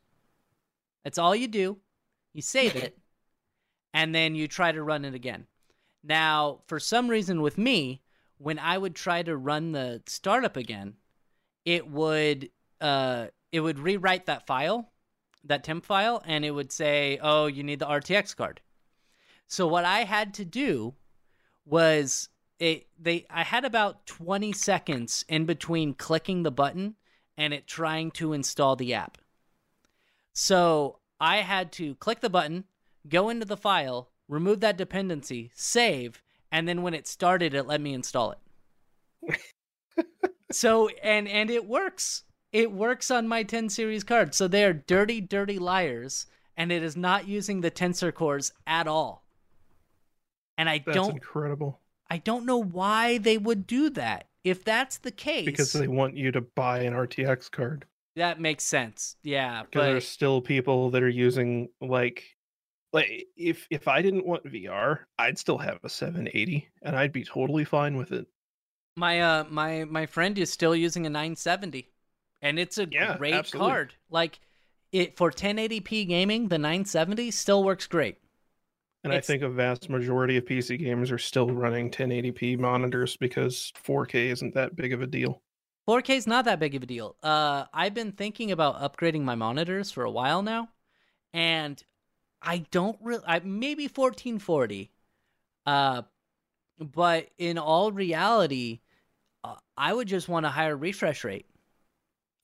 That's all you do. You save it, and then you try to run it again. Now, for some reason with me, when I would try to run the startup again, it would uh it would rewrite that file, that temp file, and it would say, "Oh, you need the RTX card." So what I had to do was it they I had about 20 seconds in between clicking the button and it trying to install the app. So I had to click the button, go into the file, remove that dependency, save, and then when it started, it let me install it. so and and it works. It works on my 10 series card. So they are dirty, dirty liars, and it is not using the tensor cores at all. And I that's don't incredible I don't know why they would do that. If that's the case, because they want you to buy an RTX card. that makes sense. Yeah, Because but there's still people that are using like like if if I didn't want VR, I'd still have a 780 and I'd be totally fine with it. My uh my my friend is still using a 970 and it's a Yeah, great absolutely. card. Like it for 1080p gaming, the 970 still works great. And It's- I think a vast majority of PC gamers are still running 1080p monitors because 4K isn't that big of a deal. 4K is not that big of a deal. Uh I've been thinking about upgrading my monitors for a while now and I don't really I maybe 1440. Uh but in all reality, uh, I would just want a higher refresh rate.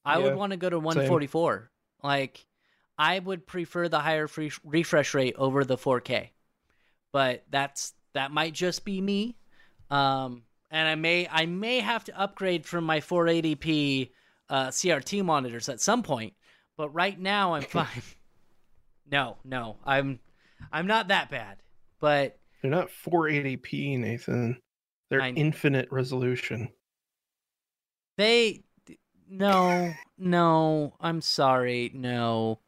I would want to go to 144. Like I would prefer the higher free- refresh rate over the 4K. But that's that might just be me. Um and I may I may have to upgrade from my 480p uh, CRT monitors at some point, but right now I'm fine. No, no, I'm I'm not that bad. But They're not 480p, Nathan. They're I- infinite resolution. they no, no, I'm sorry, no.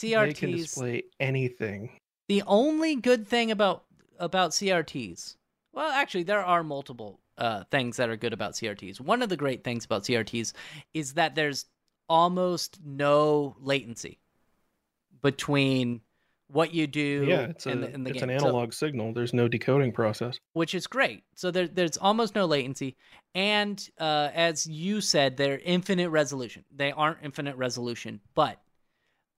They can CRTs display anything. The only good thing about about CRTs, well, actually, there are multiple uh, things that are good about CRTs. One of the great things about CRTs is that there's almost no latency between what you do Yeah, it's, a, and the, and the it's game. an So- analog signal. There's no decoding process. which is great. So there, there's almost no latency, and uh, as you said, they're infinite resolution. They aren't infinite resolution, but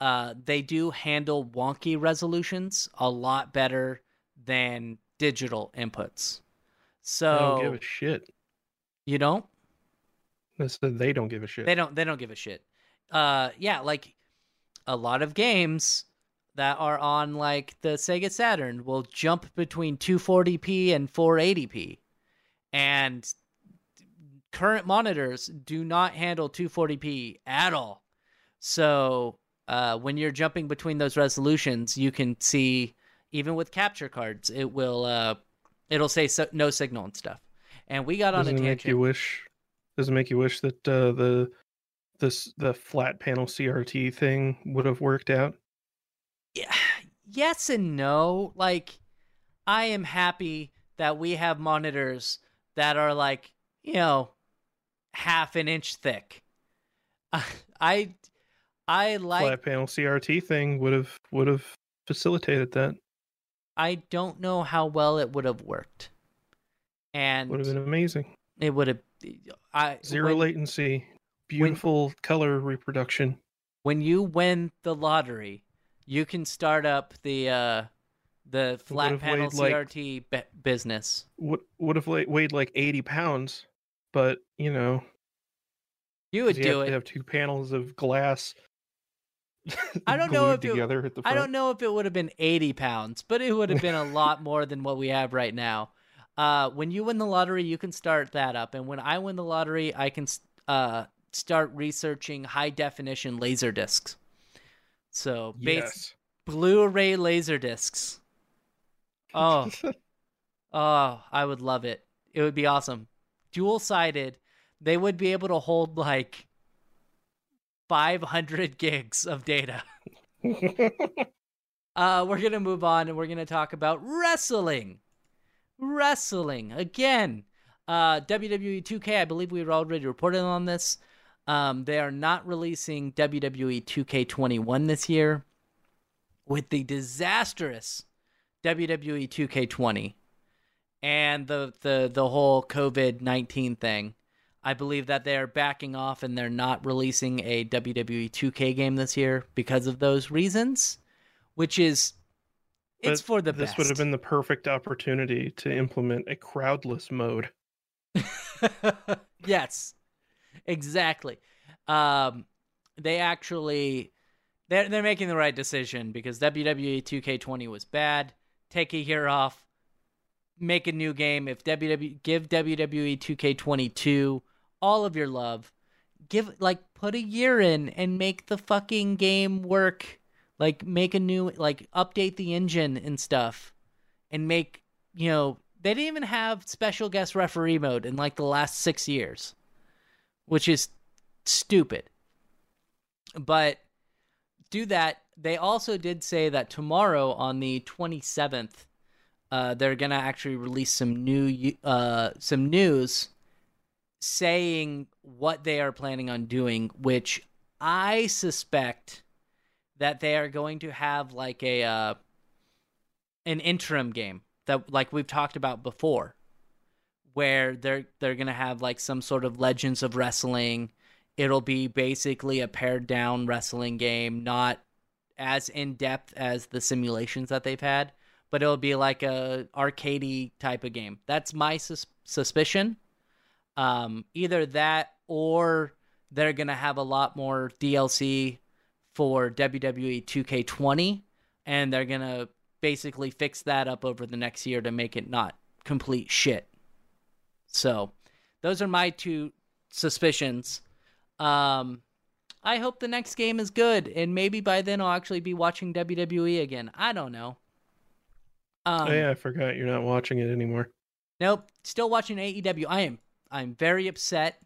uh, they do handle wonky resolutions a lot better than digital inputs. So I don't give a shit. you don't? Said they don't give a shit. They don't. They don't give a shit. Uh, yeah, like a lot of games that are on like the Sega Saturn will jump between 240p and 480p, and current monitors do not handle 240p at all. So uh, when you're jumping between those resolutions, you can see even with capture cards, it will uh, it'll say so- no signal and stuff. And we got on Doesn't a it make you wish? Does it make you wish that uh, the this the flat panel CRT thing would have worked out? Yeah, yes and no. Like, I am happy that we have monitors that are like, you know, half an inch thick. I I like Flat panel CRT thing would have would have facilitated that. I don't know how well it would have worked. And Would have been amazing. it would have I Zero when, latency, beautiful color reproduction. when you win the lottery, you can start up the uh the flat panel weighed, like- CRT be- business. Would would have weighed, like eighty pounds, but you know, You would you do have it. to have two panels of glass. I don't know if it- together the I don't know if it would have been 80 pounds, but it would have been a lot more than what we have right now. Uh, when you win the lottery, you can start that up. And when I win the lottery, I can uh, start researching high definition laser discs. So, Yes. Blu ray laser discs. Oh, oh, I would love it. It would be awesome. Dual sided, they would be able to hold like 500 gigs of data. Uh, we're gonna move on and we're gonna talk about wrestling. Wrestling again. Uh, WWE 2K. I believe we had already reported on this. Um, they are not releasing WWE 2K21 this year, with the disastrous WWE 2K20 and the the the whole COVID 19 thing. I believe that they are backing off and they're not releasing a WWE 2K game this year because of those reasons which is it's But for the this best. would have been the perfect opportunity to implement a crowdless mode. yes, exactly. Um, they actually they're they're making the right decision because WWE 2K20 was bad. Take a year off, make a new game. If WWE give WWE 2K22 all of your love, give like put a year in and make the fucking game work. Like make a new like update the engine and stuff, and make you know they didn't even have special guest referee mode in like the last six years, which is stupid. But do that. They also did say that tomorrow on the 27th, uh, they're gonna actually release some new uh, some news saying what they are planning on doing, which I suspect that they are going to have like a uh, an interim game that like we've talked about before where they're they're to have like some sort of legends of wrestling. It'll be basically a pared down wrestling game not as in depth as the simulations that they've had but it'll be like a arcadey type of game. That's my sus- suspicion. Um either that or they're to have a lot more DLC for WWE 2K20 and they're to basically fix that up over the next year to make it not complete shit. So, those are my two suspicions. Um I hope the next game is good and maybe by then I'll actually be watching WWE again. I don't know. Um oh yeah, I forgot you're not watching it anymore. Nope, still watching AEW. I am I'm very upset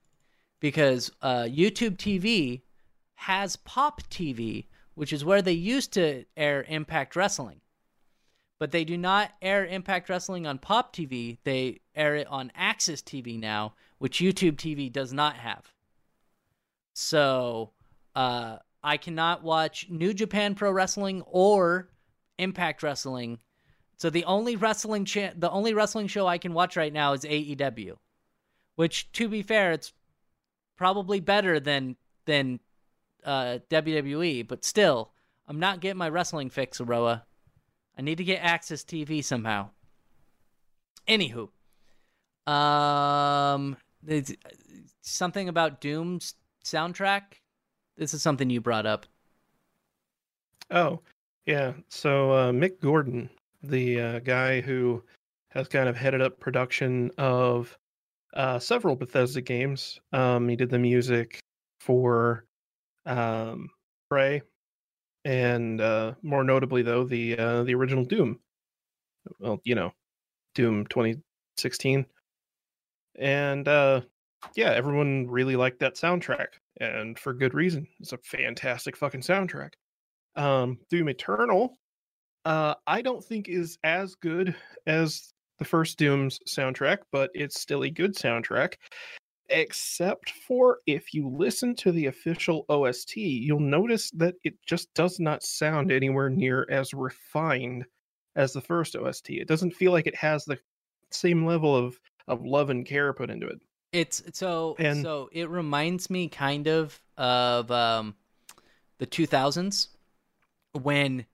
because uh, YouTube TV has Pop TV, which is where they used to air Impact Wrestling. But they do not air Impact Wrestling on Pop TV. They air it on AXS TV now, which YouTube TV does not have. So uh, I cannot watch New Japan Pro Wrestling or Impact Wrestling. So the only wrestling cha- the only wrestling show I can watch right now is AEW, which to be fair, it's probably better than than uh, WWE, but still, I'm not getting my wrestling fix, Aroa. I need to get AXS TV somehow. Anywho, um, it's- something about Doom's soundtrack. This is something you brought up. Oh, yeah. So uh, Mick Gordon, the uh, guy who has kind of headed up production of uh, several Bethesda games. Um, he did the music for um, Prey, and uh, more notably, though, the uh, the original Doom. Well, you know, Doom 2016, and uh, yeah, everyone really liked that soundtrack, and for good reason. It's a fantastic fucking soundtrack. Um, Doom Eternal uh, I don't think is as good as the first Doom's soundtrack, but it's still a good soundtrack. Except for if you listen to the official OST, you'll notice that it just does not sound anywhere near as refined as the first OST. It doesn't feel like it has the same level of of love and care put into it. It's so And- so it reminds me kind of of um the 2000s when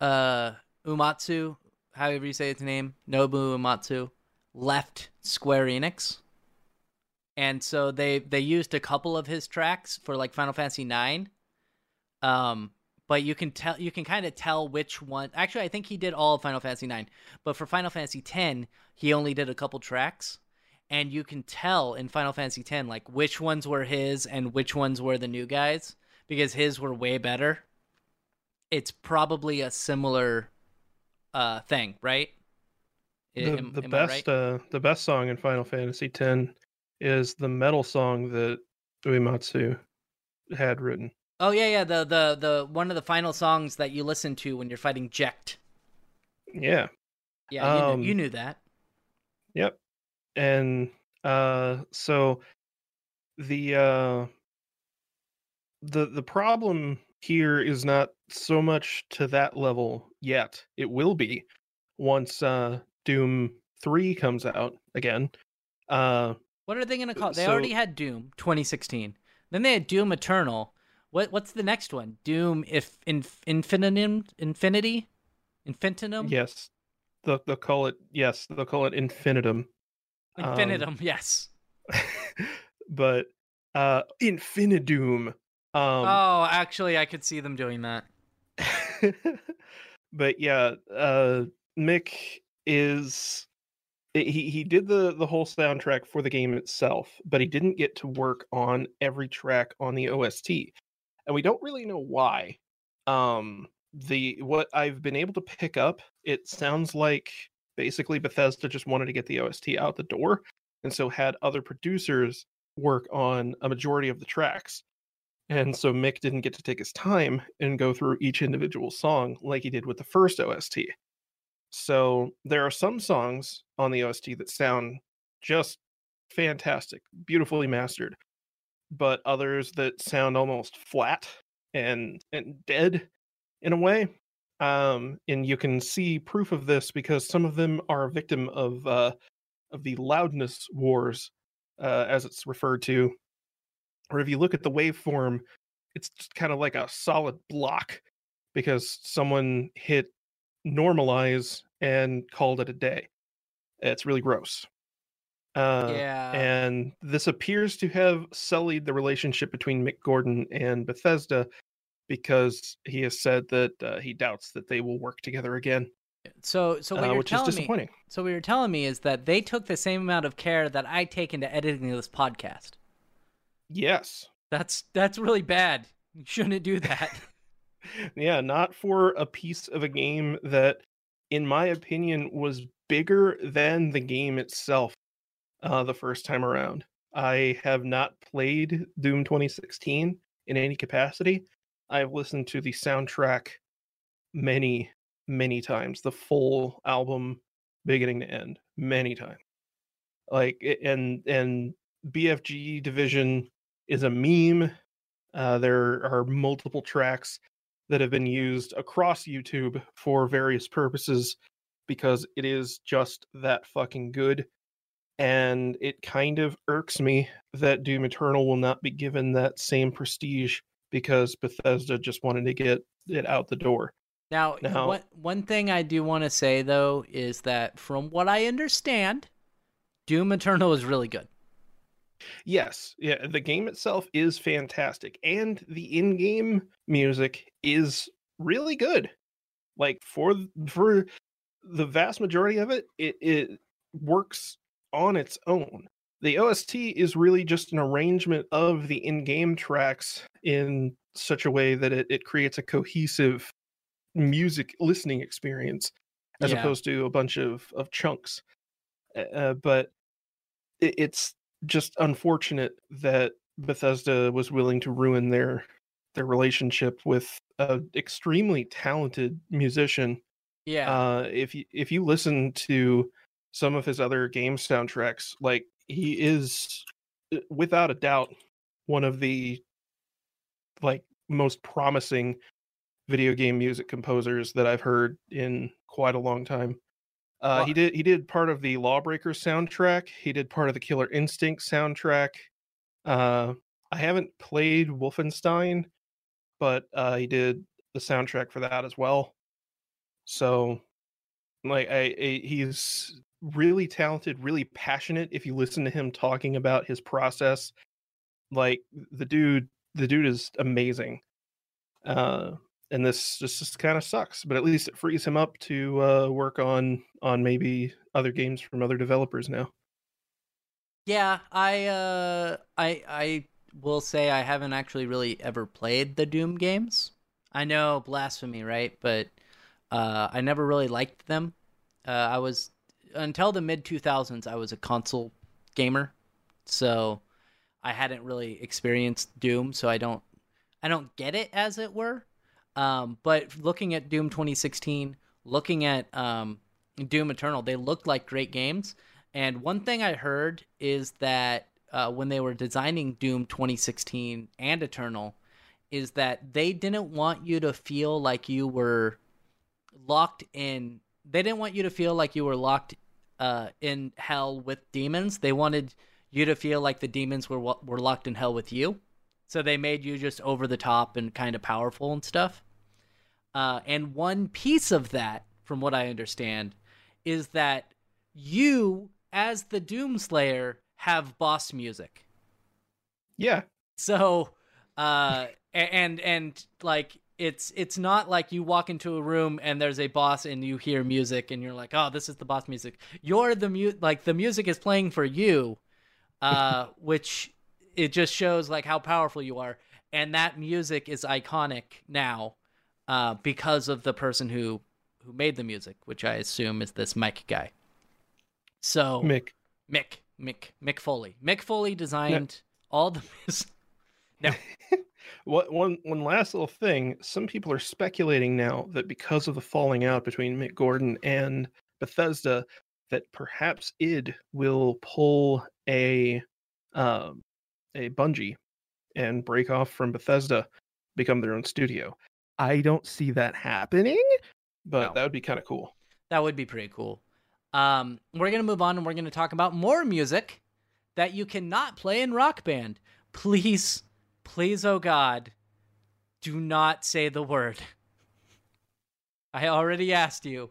uh Uematsu, however you say its name, Nobuo Uematsu left Square Enix. And so they they used a couple of his tracks for like Final Fantasy 9. Um but you can tell you can kind of tell which one actually I think he did all of Final Fantasy 9, but for Final Fantasy 10 he only did a couple tracks and you can tell in Final Fantasy X like which ones were his and which ones were the new guys because his were way better. It's probably a similar uh thing, right? The, am- the am I right? best uh, the best song in Final Fantasy X is the metal song that Uematsu had written. Oh yeah, yeah, the the the one of the final songs that you listen to when you're fighting Jecht. Yeah. Yeah, you, Um, knew, you knew that. Yep. And uh so the uh the the problem here is not so much to that level yet. It will be once uh Doom 3 comes out again. Uh What are they going to call? it? They so- already had Doom 2016. Then they had Doom Eternal. What what's the next one? Doom if inf, infinitum infinity infinitum yes. They'll, they'll call it yes, they'll call it infinitum. um, infinitum. yes. but uh infinidoom. Um oh, actually, I could see them doing that. but yeah, uh Mick is he he did the the whole soundtrack for the game itself, but he didn't get to work on every track on the OST. And we don't really know why. Um the what I've been able to pick up, it sounds like basically Bethesda just wanted to get the OST out the door and so had other producers work on a majority of the tracks. And so Mick didn't get to take his time and go through each individual song like he did with the first OST. So there are some songs on the OST that sound just fantastic, beautifully mastered, but others that sound almost flat and and dead in a way. Um, and you can see proof of this because some of them are a victim of uh, of the loudness wars, uh, as it's referred to. Or if you look at the waveform, it's kind of like a solid block because someone hit normalize and called it a day. It's really gross. Uh, yeah. and this appears to have sullied the relationship between Mick Gordon and Bethesda because he has said that uh, he doubts that they will work together again, so so what uh, you're which is telling me disappointing. so what you're telling me is that they took the same amount of care that I take into editing this podcast. Yes. That's that's really bad. You shouldn't do that. yeah, not for a piece of a game that, in my opinion, was bigger than the game itself uh, the first time around. I have not played Doom 2016 in any capacity. I've listened to the soundtrack many, many times, the full album, beginning to end, many times. Like, and and BFG Division is a meme. Uh, there are multiple tracks that have been used across YouTube for various purposes because it is just that fucking good. And it kind of irks me that Doom Eternal will not be given that same prestige because Bethesda just wanted to get it out the door. Now, Now- one one thing I do want to say though is that from what I understand, Doom Eternal is really good. Yes, yeah, the game itself is fantastic, and the in-game music is really good. Like for for the vast majority of it, it it works on its own. The OST is really just an arrangement of the in-game tracks in such a way that it, it creates a cohesive music listening experience as Yeah. opposed to a bunch of of chunks. Uh, Uh, but it, it's just unfortunate that Bethesda was willing to ruin their their relationship with a extremely talented musician Yeah. Uh, if you if you listen to some of his other game soundtracks, like he is uh, without a doubt one of the like most promising video game music composers that I've heard in quite a long time. Uh, he did he did part of the Lawbreakers soundtrack. He did part of the Killer Instinct soundtrack. Uh, I haven't played Wolfenstein, but uh, he did the soundtrack for that as well. So, like, I, I he's really talented, really passionate. If you listen to him talking about his process, like the dude, the dude is amazing. Uh, and this just, just kind of sucks, but at least it frees him up to uh, work on on maybe other games from other developers now. Yeah, I uh I I will say I haven't actually really ever played the Doom games. I know blasphemy, right? But uh I never really liked them. Uh I was until the mid 2000s I was a console gamer. So I hadn't really experienced Doom, so I don't I don't get it as it were. Um but looking at Doom 2016, looking at um Doom Eternal, they looked like great games. And one thing I heard is that uh, when they were designing Doom 2016 and Eternal, is that they didn't want you to feel like you were locked in. They didn't want you to feel like you were locked uh, in hell with demons. They wanted you to feel like the demons were were locked in hell with you. So they made you just over the top and kind of powerful and stuff. Uh, and one piece of that, from what I understand, is that you, as the Doomslayer, have boss music. Yeah, So, uh, and and like it's it's not like you walk into a room and there's a boss and you hear music and you're like, oh, this is the boss music. You're the mu like the music is playing for you, uh, which it just shows like how powerful you are. And that music is iconic now, uh, because of the person who who made the music, which I assume is this Mike guy. So Mick. Mick, Mick, Mick Foley. Mick Foley designed all the music. What one one last little thing? Some people are speculating now that because of the falling out between Mick Gordon and Bethesda, that perhaps id will pull a um, a Bungie and break off from Bethesda, become their own studio. I don't see that happening, but No. that would be kind of cool. That would be pretty cool. Um, we're gonna move on and we're gonna talk about more music that you cannot play in Rock Band. Please, please, oh God, do not say the word. I already asked you.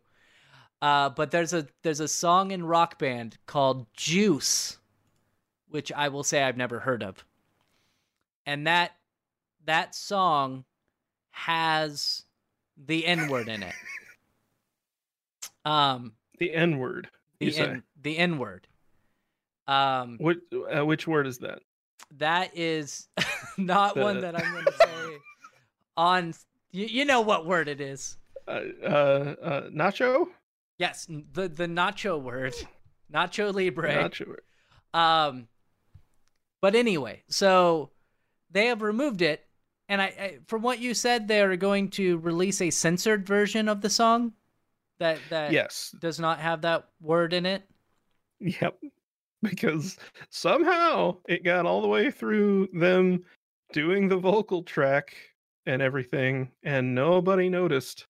Uh, but there's a there's a song in Rock Band called Juice, which I will say I've never heard of. And that that song has the N word in it. Um, The N word. You the N, the N word. Um, what? Uh, which word is that? That is not one that I'm going to say on. You, you know what word it is? Uh, uh, uh, nacho. Yes, the the nacho word, Nacho Libre. Nacho. Um, but anyway, so they have removed it, and I, I from what you said, they are going to release a censored version of the song that that Yes. does not have that word in it. Yep. Because somehow it got all the way through them doing the vocal track and everything, and nobody noticed.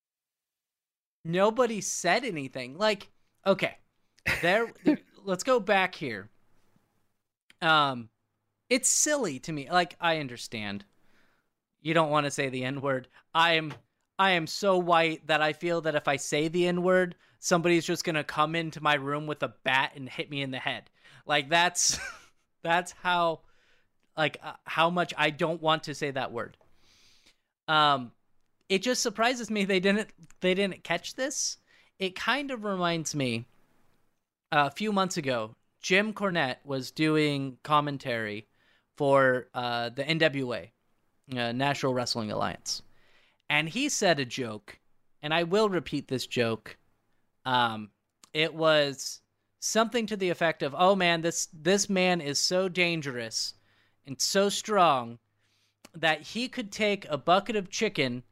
Nobody said anything. Like, okay, there. let's go back here. Um, it's silly to me. Like, I understand. You don't want to say the N word. I am. I am so white that I feel that if I say the N word, somebody's just gonna come into my room with a bat and hit me in the head. Like that's that's how like uh, how much I don't want to say that word. Um it just surprises me they didn't they didn't catch this. It kind of reminds me uh, a few months ago, Jim Cornette was doing commentary for uh, the NWA, uh, National Wrestling Alliance, and he said a joke, and I will repeat this joke. Um, it was something to the effect of, "Oh man, this this man is so dangerous and so strong that he could take a bucket of chicken,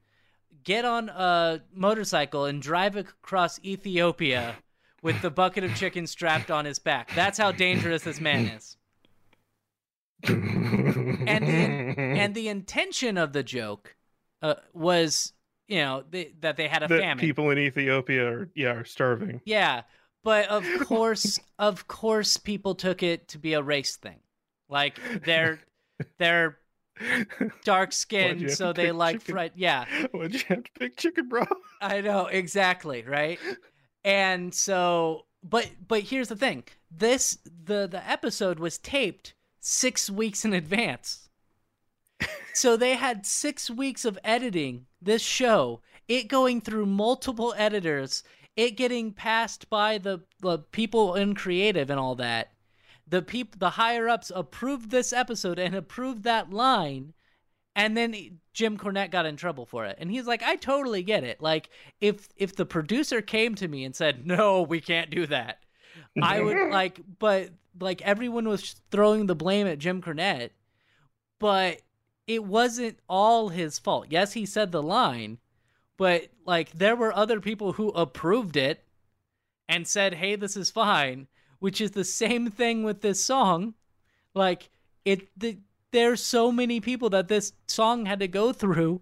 get on a motorcycle and drive across Ethiopia with the bucket of chicken strapped on his back. That's how dangerous this man is. And the, and the intention of the joke uh, was, you know, the, that they had a that famine. people in Ethiopia are yeah are starving. Yeah, but of course, of course, people took it to be a race thing. Like they're they're dark skinned, so they like chicken? fried. Yeah, Why'd you have to pick chicken, bro? I know exactly, right? And so, but but here's the thing: this the the episode was taped six weeks in advance. So they had six weeks of editing this show, it going through multiple editors, it getting passed by the, the people in creative and all that. The peop- the higher ups approved this episode and approved that line, and then Jim Cornette got in trouble for it. And he's like, I totally get it. Like if if the producer came to me and said, "No, we can't do that." I would like but like everyone was throwing the blame at Jim Cornette, but it wasn't all his fault. Yes, he said the line, but like there were other people who approved it and said, "Hey, this is fine," which is the same thing with this song. Like it the, there's so many people that this song had to go through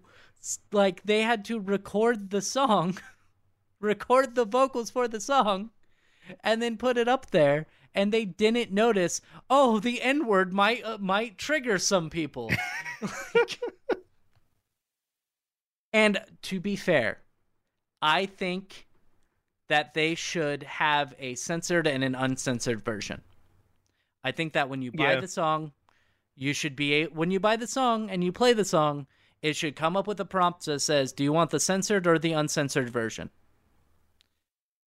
like they had to record the song, record the vocals for the song and then put it up there and they didn't notice oh the n word might uh, might trigger some people Like- and to be fair i think that they should have a censored and an uncensored version i think that when you buy Yeah. the song you should be a- when you buy the song and you play the song it should come up with a prompt that says do you want the censored or the uncensored version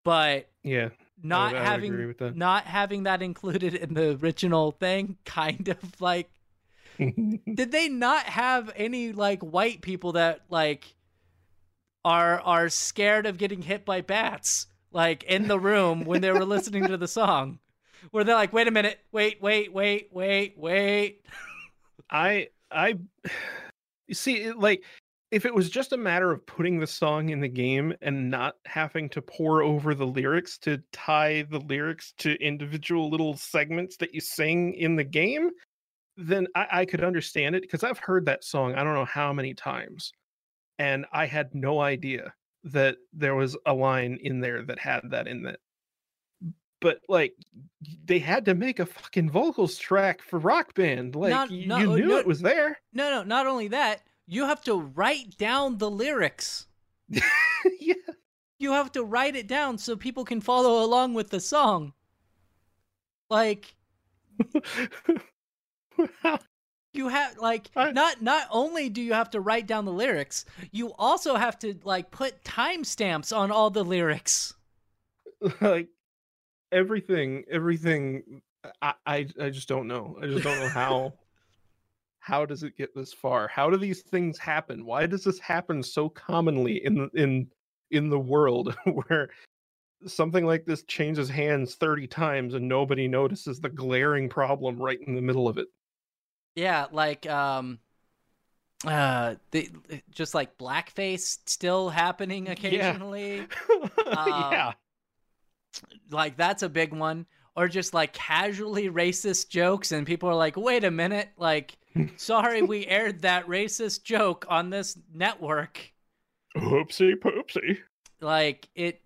but Yeah. not would having agree with that. not having that included in the original thing kind of like did they not have any like white people that like are are scared of getting hit by bats like in the room when they were listening to the song. Where they're like wait a minute. Wait wait wait wait wait. I I you see like if it was just a matter of putting the song in the game and not having to pour over the lyrics to tie the lyrics to individual little segments that you sing in the game, then I, I could understand it because I've heard that song I don't know how many times, and I had no idea that there was a line in there that had that in it. But like, they had to make a fucking vocals track for Rock Band. Like, Not- you knew no- it was there. no no not only that you have to write down the lyrics yeah. you have to write it down so people can follow along with the song like How- you have like I- not not only do you have to write down the lyrics you also have to like put timestamps on all the lyrics like everything, everything. I, I, I just don't know. I just don't know how. how does it get this far? How do these things happen? Why does this happen so commonly in in in the world where something like this changes hands 30 times and nobody notices the glaring problem right in the middle of it? Yeah like um uh the, just like blackface still happening occasionally. Yeah. like that's a big one. Or just like casually racist jokes and people are like wait a minute like sorry we aired that racist joke on this network. Oopsie poopsie. like it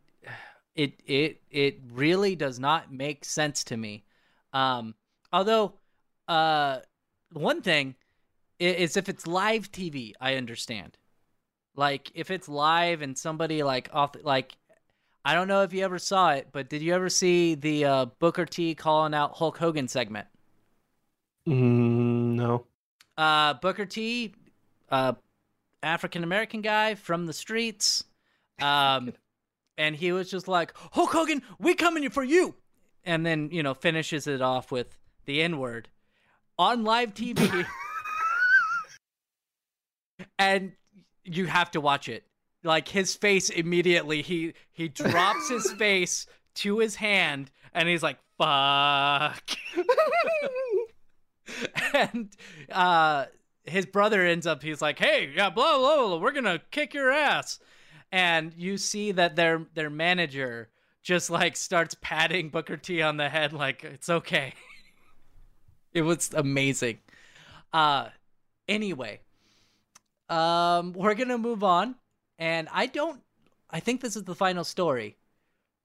it it it really does not make sense to me. Um although uh one thing is if it's live tv i understand. Like if it's live and somebody like off like i don't know if you ever saw it but did you ever see the uh booker t calling out hulk hogan segment? Mm, no. uh booker t uh african american guy from the streets um and he was just like hulk hogan we coming for you! And then you know finishes it off with the n word on live tv and you have to watch it. Like his face immediately he he drops his face to his hand and he's like fuck. And uh his brother ends up he's like, "Hey, yeah, blah blah blah, we're gonna kick your ass," and you see that their their manager just like starts patting Booker T on the head, like it's okay. It was amazing. Uh, anyway, um, we're gonna move on, and I don't. I think this is the final story.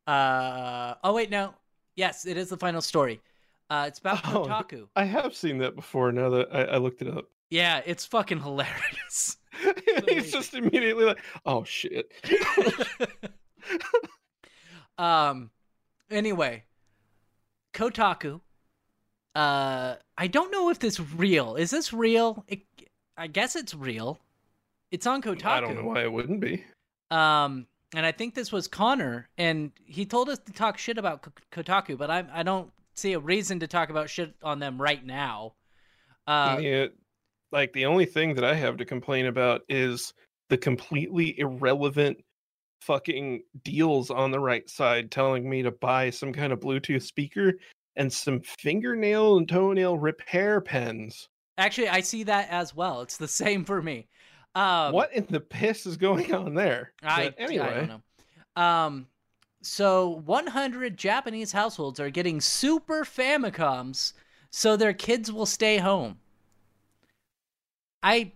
Uh, oh wait, no. Yes, it is the final story. Uh, it's about Oh, Kotaku. I have seen that before. Now that I, I looked it up, Yeah, it's fucking hilarious. he's just immediately like, "Oh shit." um, anyway, Kotaku. Uh, I don't know if this real. Is this real? It, I guess it's real. It's on Kotaku. I don't know why it wouldn't be. Um, and I think this was Connor, and he told us to talk shit about K- Kotaku, but I I don't see a reason to talk about shit on them right now. Uh, yeah, like the only thing that I have to complain about is the completely irrelevant fucking deals on the right side telling me to buy some kind of Bluetooth speaker and some fingernail and toenail repair pens. actually, I see that as well. It's the same for me. Um, what in the piss is going on there? I, But anyway, I don't know. Um, so 100 Japanese households are getting Super Famicoms so their kids will stay home. I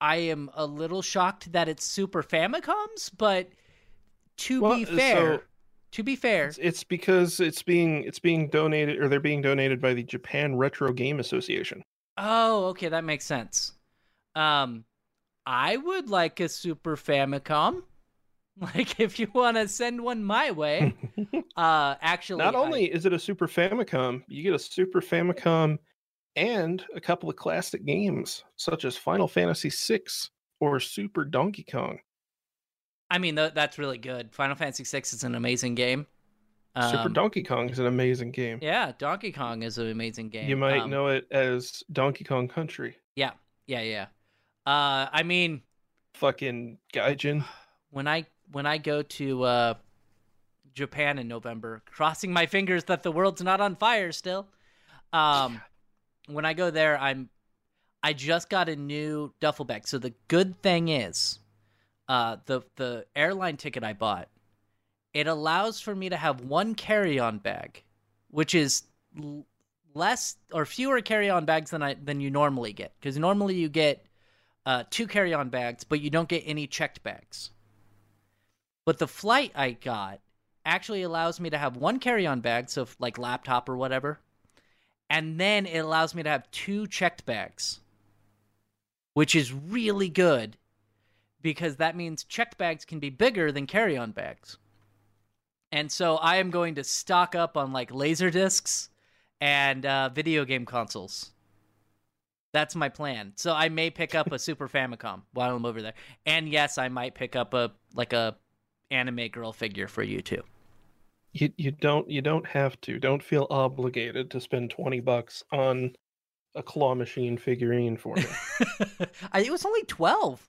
I am a little shocked that it's Super Famicoms, but to Well, be uh, fair, so- to be fair, It's, it's because it's being it's being donated or they're being donated by the Japan Retro Game Association. oh, okay, that makes sense. Um, I would like a Super Famicom. Like, if you want to send one my way, uh, actually, Not I- only is it a Super Famicom, you get a Super Famicom and a couple of classic games such as Final Fantasy VI or Super Donkey Kong. I mean, th- that's really good. Final Fantasy VI is an amazing game. Super Um, Donkey Kong is an amazing game. Yeah, Donkey Kong is an amazing game. You might Um, know it as Donkey Kong Country. Yeah, yeah, yeah. Uh, I mean, Fucking Gaijin. when I when I go to uh, Japan in November, crossing my fingers that the world's not on fire still. Um, when I go there, I'm I just got a new duffel bag. So the good thing is, uh, the the airline ticket I bought, it allows for me to have one carry-on bag, which is l- less or fewer carry-on bags than I than you normally get. Because normally you get uh, two carry-on bags, but you don't get any checked bags. But the flight I got actually allows me to have one carry-on bag, so if, like laptop or whatever, and then it allows me to have two checked bags, which is really good because that means checked bags can be bigger than carry-on bags. And so I am going to stock up on like laser discs and uh, video game consoles. That's my plan. So I may pick up a Super Famicom while I'm over there. And yes, I might pick up a like a anime girl figure for you too. You you don't you don't have to. Don't feel obligated to spend twenty bucks on a claw machine figurine for me. It was only 12.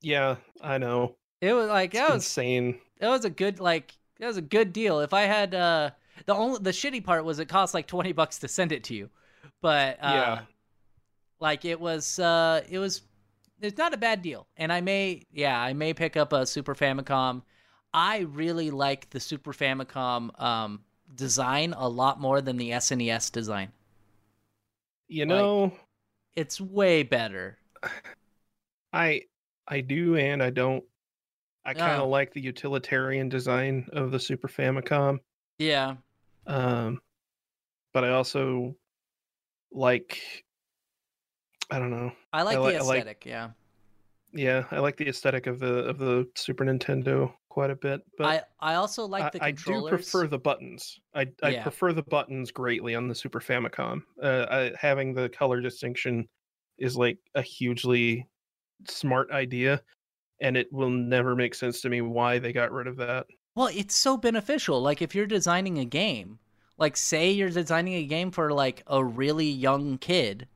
Yeah, I know. It was like It's that was insane. it was a good like that was a good deal. If I had uh the only the shitty part was it cost like 20 bucks to send it to you. But uh Yeah. like it was uh it was it's not a bad deal. And I may yeah, I may pick up a Super Famicom. I really like the Super Famicom um design a lot more than the SNES design. You Like- know, It's way better. I I do and I don't. I kind Oh. of like the utilitarian design of the Super Famicom. Yeah. Um, but I also like. I don't know. I like li- the I like- aesthetic, yeah. Yeah, I like the aesthetic of the of the Super Nintendo quite a bit. But I I also like I, the I do prefer the buttons. I I Yeah. prefer the buttons greatly on the Super Famicom. Uh, I, having the color distinction is like a hugely smart idea, and it will never make sense to me why they got rid of that. Well, it's so beneficial. Like if you're designing a game, like say you're designing a game for like a really young kid,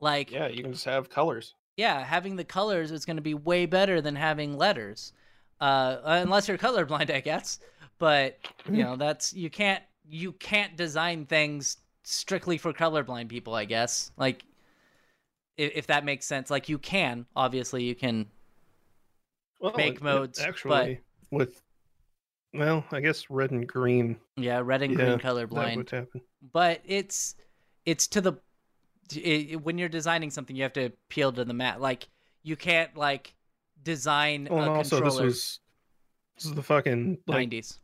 like Yeah, you can just have colors. yeah, having the colors is going to be way better than having letters. Uh, unless you're colorblind, I guess. But you know, that's you can't you can't design things strictly for colorblind people, I guess. Like if, if that makes sense. Like you can obviously you can Well, make it- it modes, but- actually with. Well, I guess red and green. yeah red and Yeah, green color That blind. would happen. but it's it's to the it, when you're designing something you have to appeal to the mat like you can't like design Well, and a also this controller was this is the fucking like 90s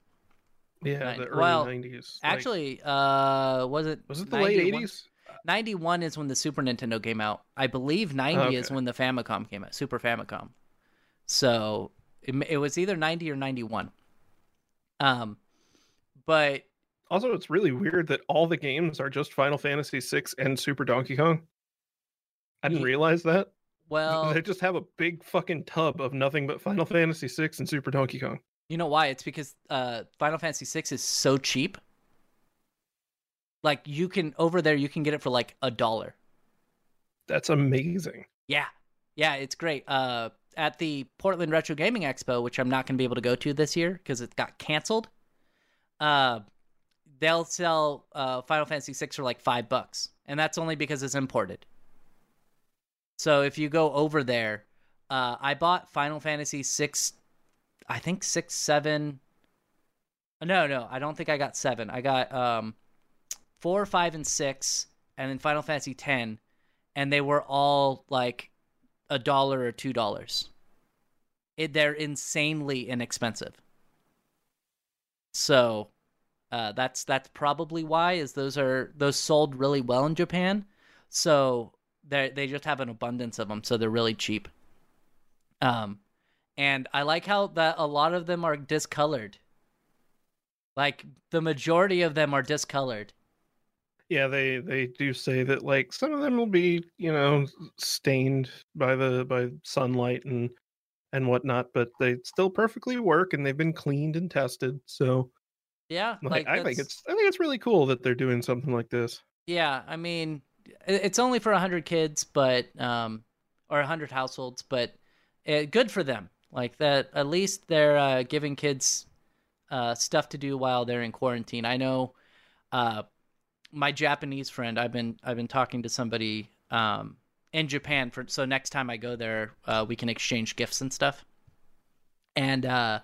yeah nine- the early well, nineties. actually uh was it was it the late eighties? 91 is when the super nintendo came out i believe 90 is when the famicom came out super famicom so it, it was either 90 or 91 um but Also, it's really weird that all the games are just Final Fantasy VI and Super Donkey Kong. I didn't realize that. well they just have a big fucking tub of nothing but Final Fantasy VI and Super Donkey Kong. You know why? It's because uh, Final Fantasy VI is so cheap. Like you can over there, you can get it for like a dollar. That's amazing. Yeah, yeah, it's great. Uh, at the Portland Retro Gaming Expo, which I'm not going to be able to go to this year because it got canceled. Uh, they'll sell uh, Final Fantasy VI for like five bucks, and that's only because it's imported. So if you go over there, uh, I bought Final Fantasy six, I think six, seven. No, no, I don't think I got seven. I got um, four, five, and six, and then Final Fantasy ten, and they were all like a dollar or two dollars. They're insanely inexpensive. So, uh, that's that's probably why is those are those sold really well in Japan. So they they just have an abundance of them, so they're really cheap. Um, and I like how that a lot of them are discolored. Like the majority of them are discolored. Yeah, they they do say that like some of them will be you know stained by the by sunlight and and whatnot, but they still perfectly work and they've been cleaned and tested. So Yeah, like, like I think it's I think it's really cool that they're doing something like this. Yeah, I mean, it's only for 100 kids, but um or 100 households, but uh, good for them. Like that at least they're uh, giving kids uh stuff to do while they're in quarantine. I know uh my Japanese friend, I've been I've been talking to somebody um in Japan for so next time I go there, uh we can exchange gifts and stuff. And uh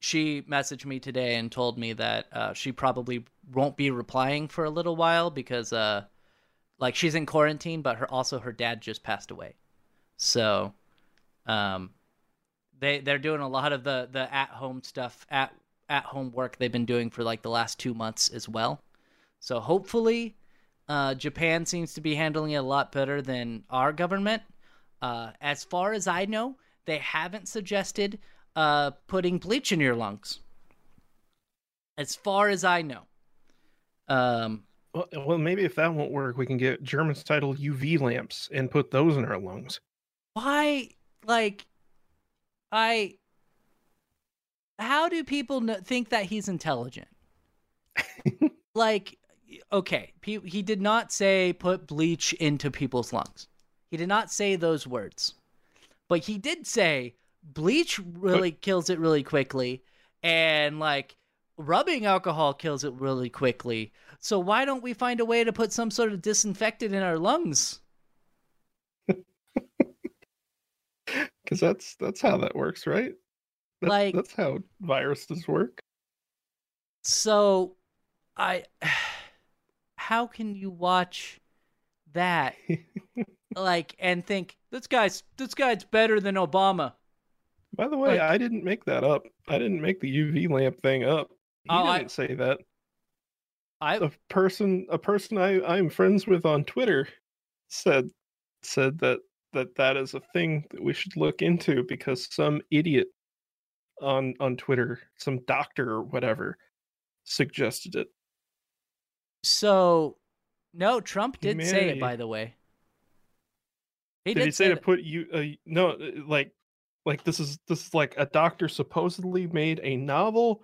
she messaged me today and told me that uh, she probably won't be replying for a little while because uh like she's in quarantine but her also her dad just passed away so um they they're doing a lot of the the at home stuff at at home work they've been doing for like the last two months as well so hopefully uh japan seems to be handling it a lot better than our government uh as far as i know they haven't suggested uh, putting bleach in your lungs. As far as I know. Um, Well, well, maybe if that won't work, we can get German style UV lamps and put those in our lungs. why, like, I. How do people kn- think that he's intelligent? like, okay, he did not say put bleach into people's lungs. He did not say those words. But he did say bleach really kills it really quickly and like rubbing alcohol kills it really quickly. So why don't we find a way to put some sort of disinfectant in our lungs? Because that's that's how that works, right? That's, Like- that's how viruses work. So I how can you watch that like and think this guy's this guy's better than Obama? By the way, Like- I didn't make that up. I didn't make the UV lamp thing up. He Oh, I- didn't say that. I A person, a person I I'm friends with on Twitter, said said that that that is a thing that we should look into because some idiot on on Twitter, some doctor or whatever, suggested it. So no, Trump did say it by the way. He did, did, he say say to put you uh, no uh, like like this is this is like a doctor supposedly made a novel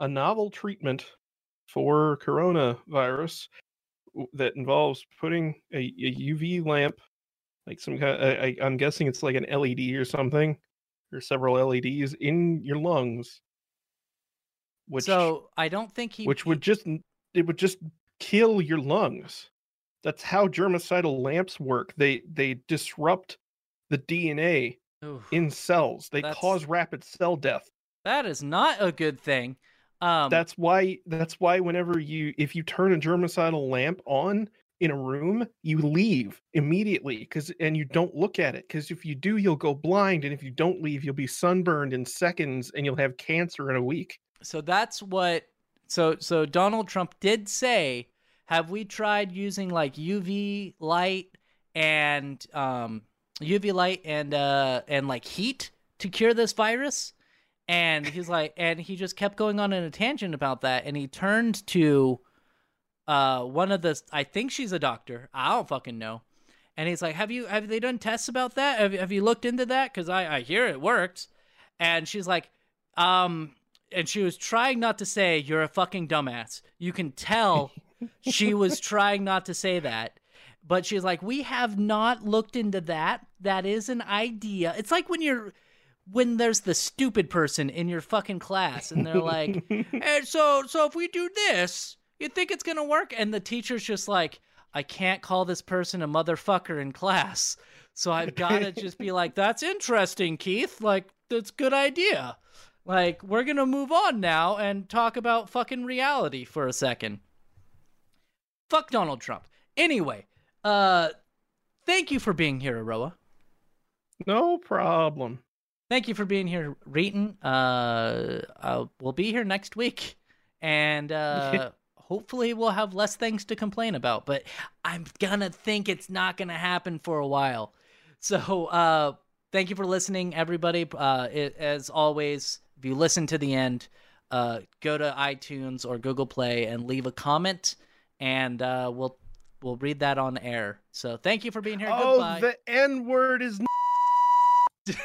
a novel treatment for coronavirus that involves putting a, a uv lamp like some kind I, I, i'm guessing it's like an led or something or several leds in your lungs. Which so I don't think he which would just it would just kill your lungs That's how germicidal lamps work. They they disrupt the DNA Oof. in cells. They cause rapid cell death. that is not a good thing. Um, That's why that's why whenever you if you turn a germicidal lamp on in a room, you leave immediately cuz and you don't look at it cuz if you do you'll go blind and if you don't leave you'll be sunburned in seconds and you'll have cancer in a week. so that's what. So so Donald Trump did say, have we tried using like UV light and um UV light and uh and like heat to cure this virus? And he's like, and he just kept going on in a tangent about that, and he turned to uh one of the I think she's a doctor. I don't fucking know. And he's like, "Have you have they done tests about that? Have, have you looked into that? Because I I hear it works." And she's like, um, and she was trying not to say you're a fucking dumbass. You can tell she was trying not to say that. But she's like, we have not looked into that. That is an idea. It's like when you're when there's the stupid person in your fucking class and they're like, "Hey, so so if we do this, you think it's gonna work? And the teacher's just like, I can't call this person a motherfucker in class. So I've gotta just be like, that's interesting, Keith. Like, that's a good idea. Like, we're gonna move on now and talk about fucking reality for a second. Fuck Donald Trump. Anyway, uh thank you for being here, Aroa. No problem. Thank you for being here, Reetin. Uh, uh, we'll be here next week, and uh, hopefully we'll have less things to complain about. But I'm gonna think it's not gonna happen for a while. So, uh, thank you for listening, everybody. Uh, it, as always, if you listen to the end, uh, go to iTunes or Google Play and leave a comment, and uh, we'll we'll read that on air. So, thank you for being here. Oh, Goodbye. the N word is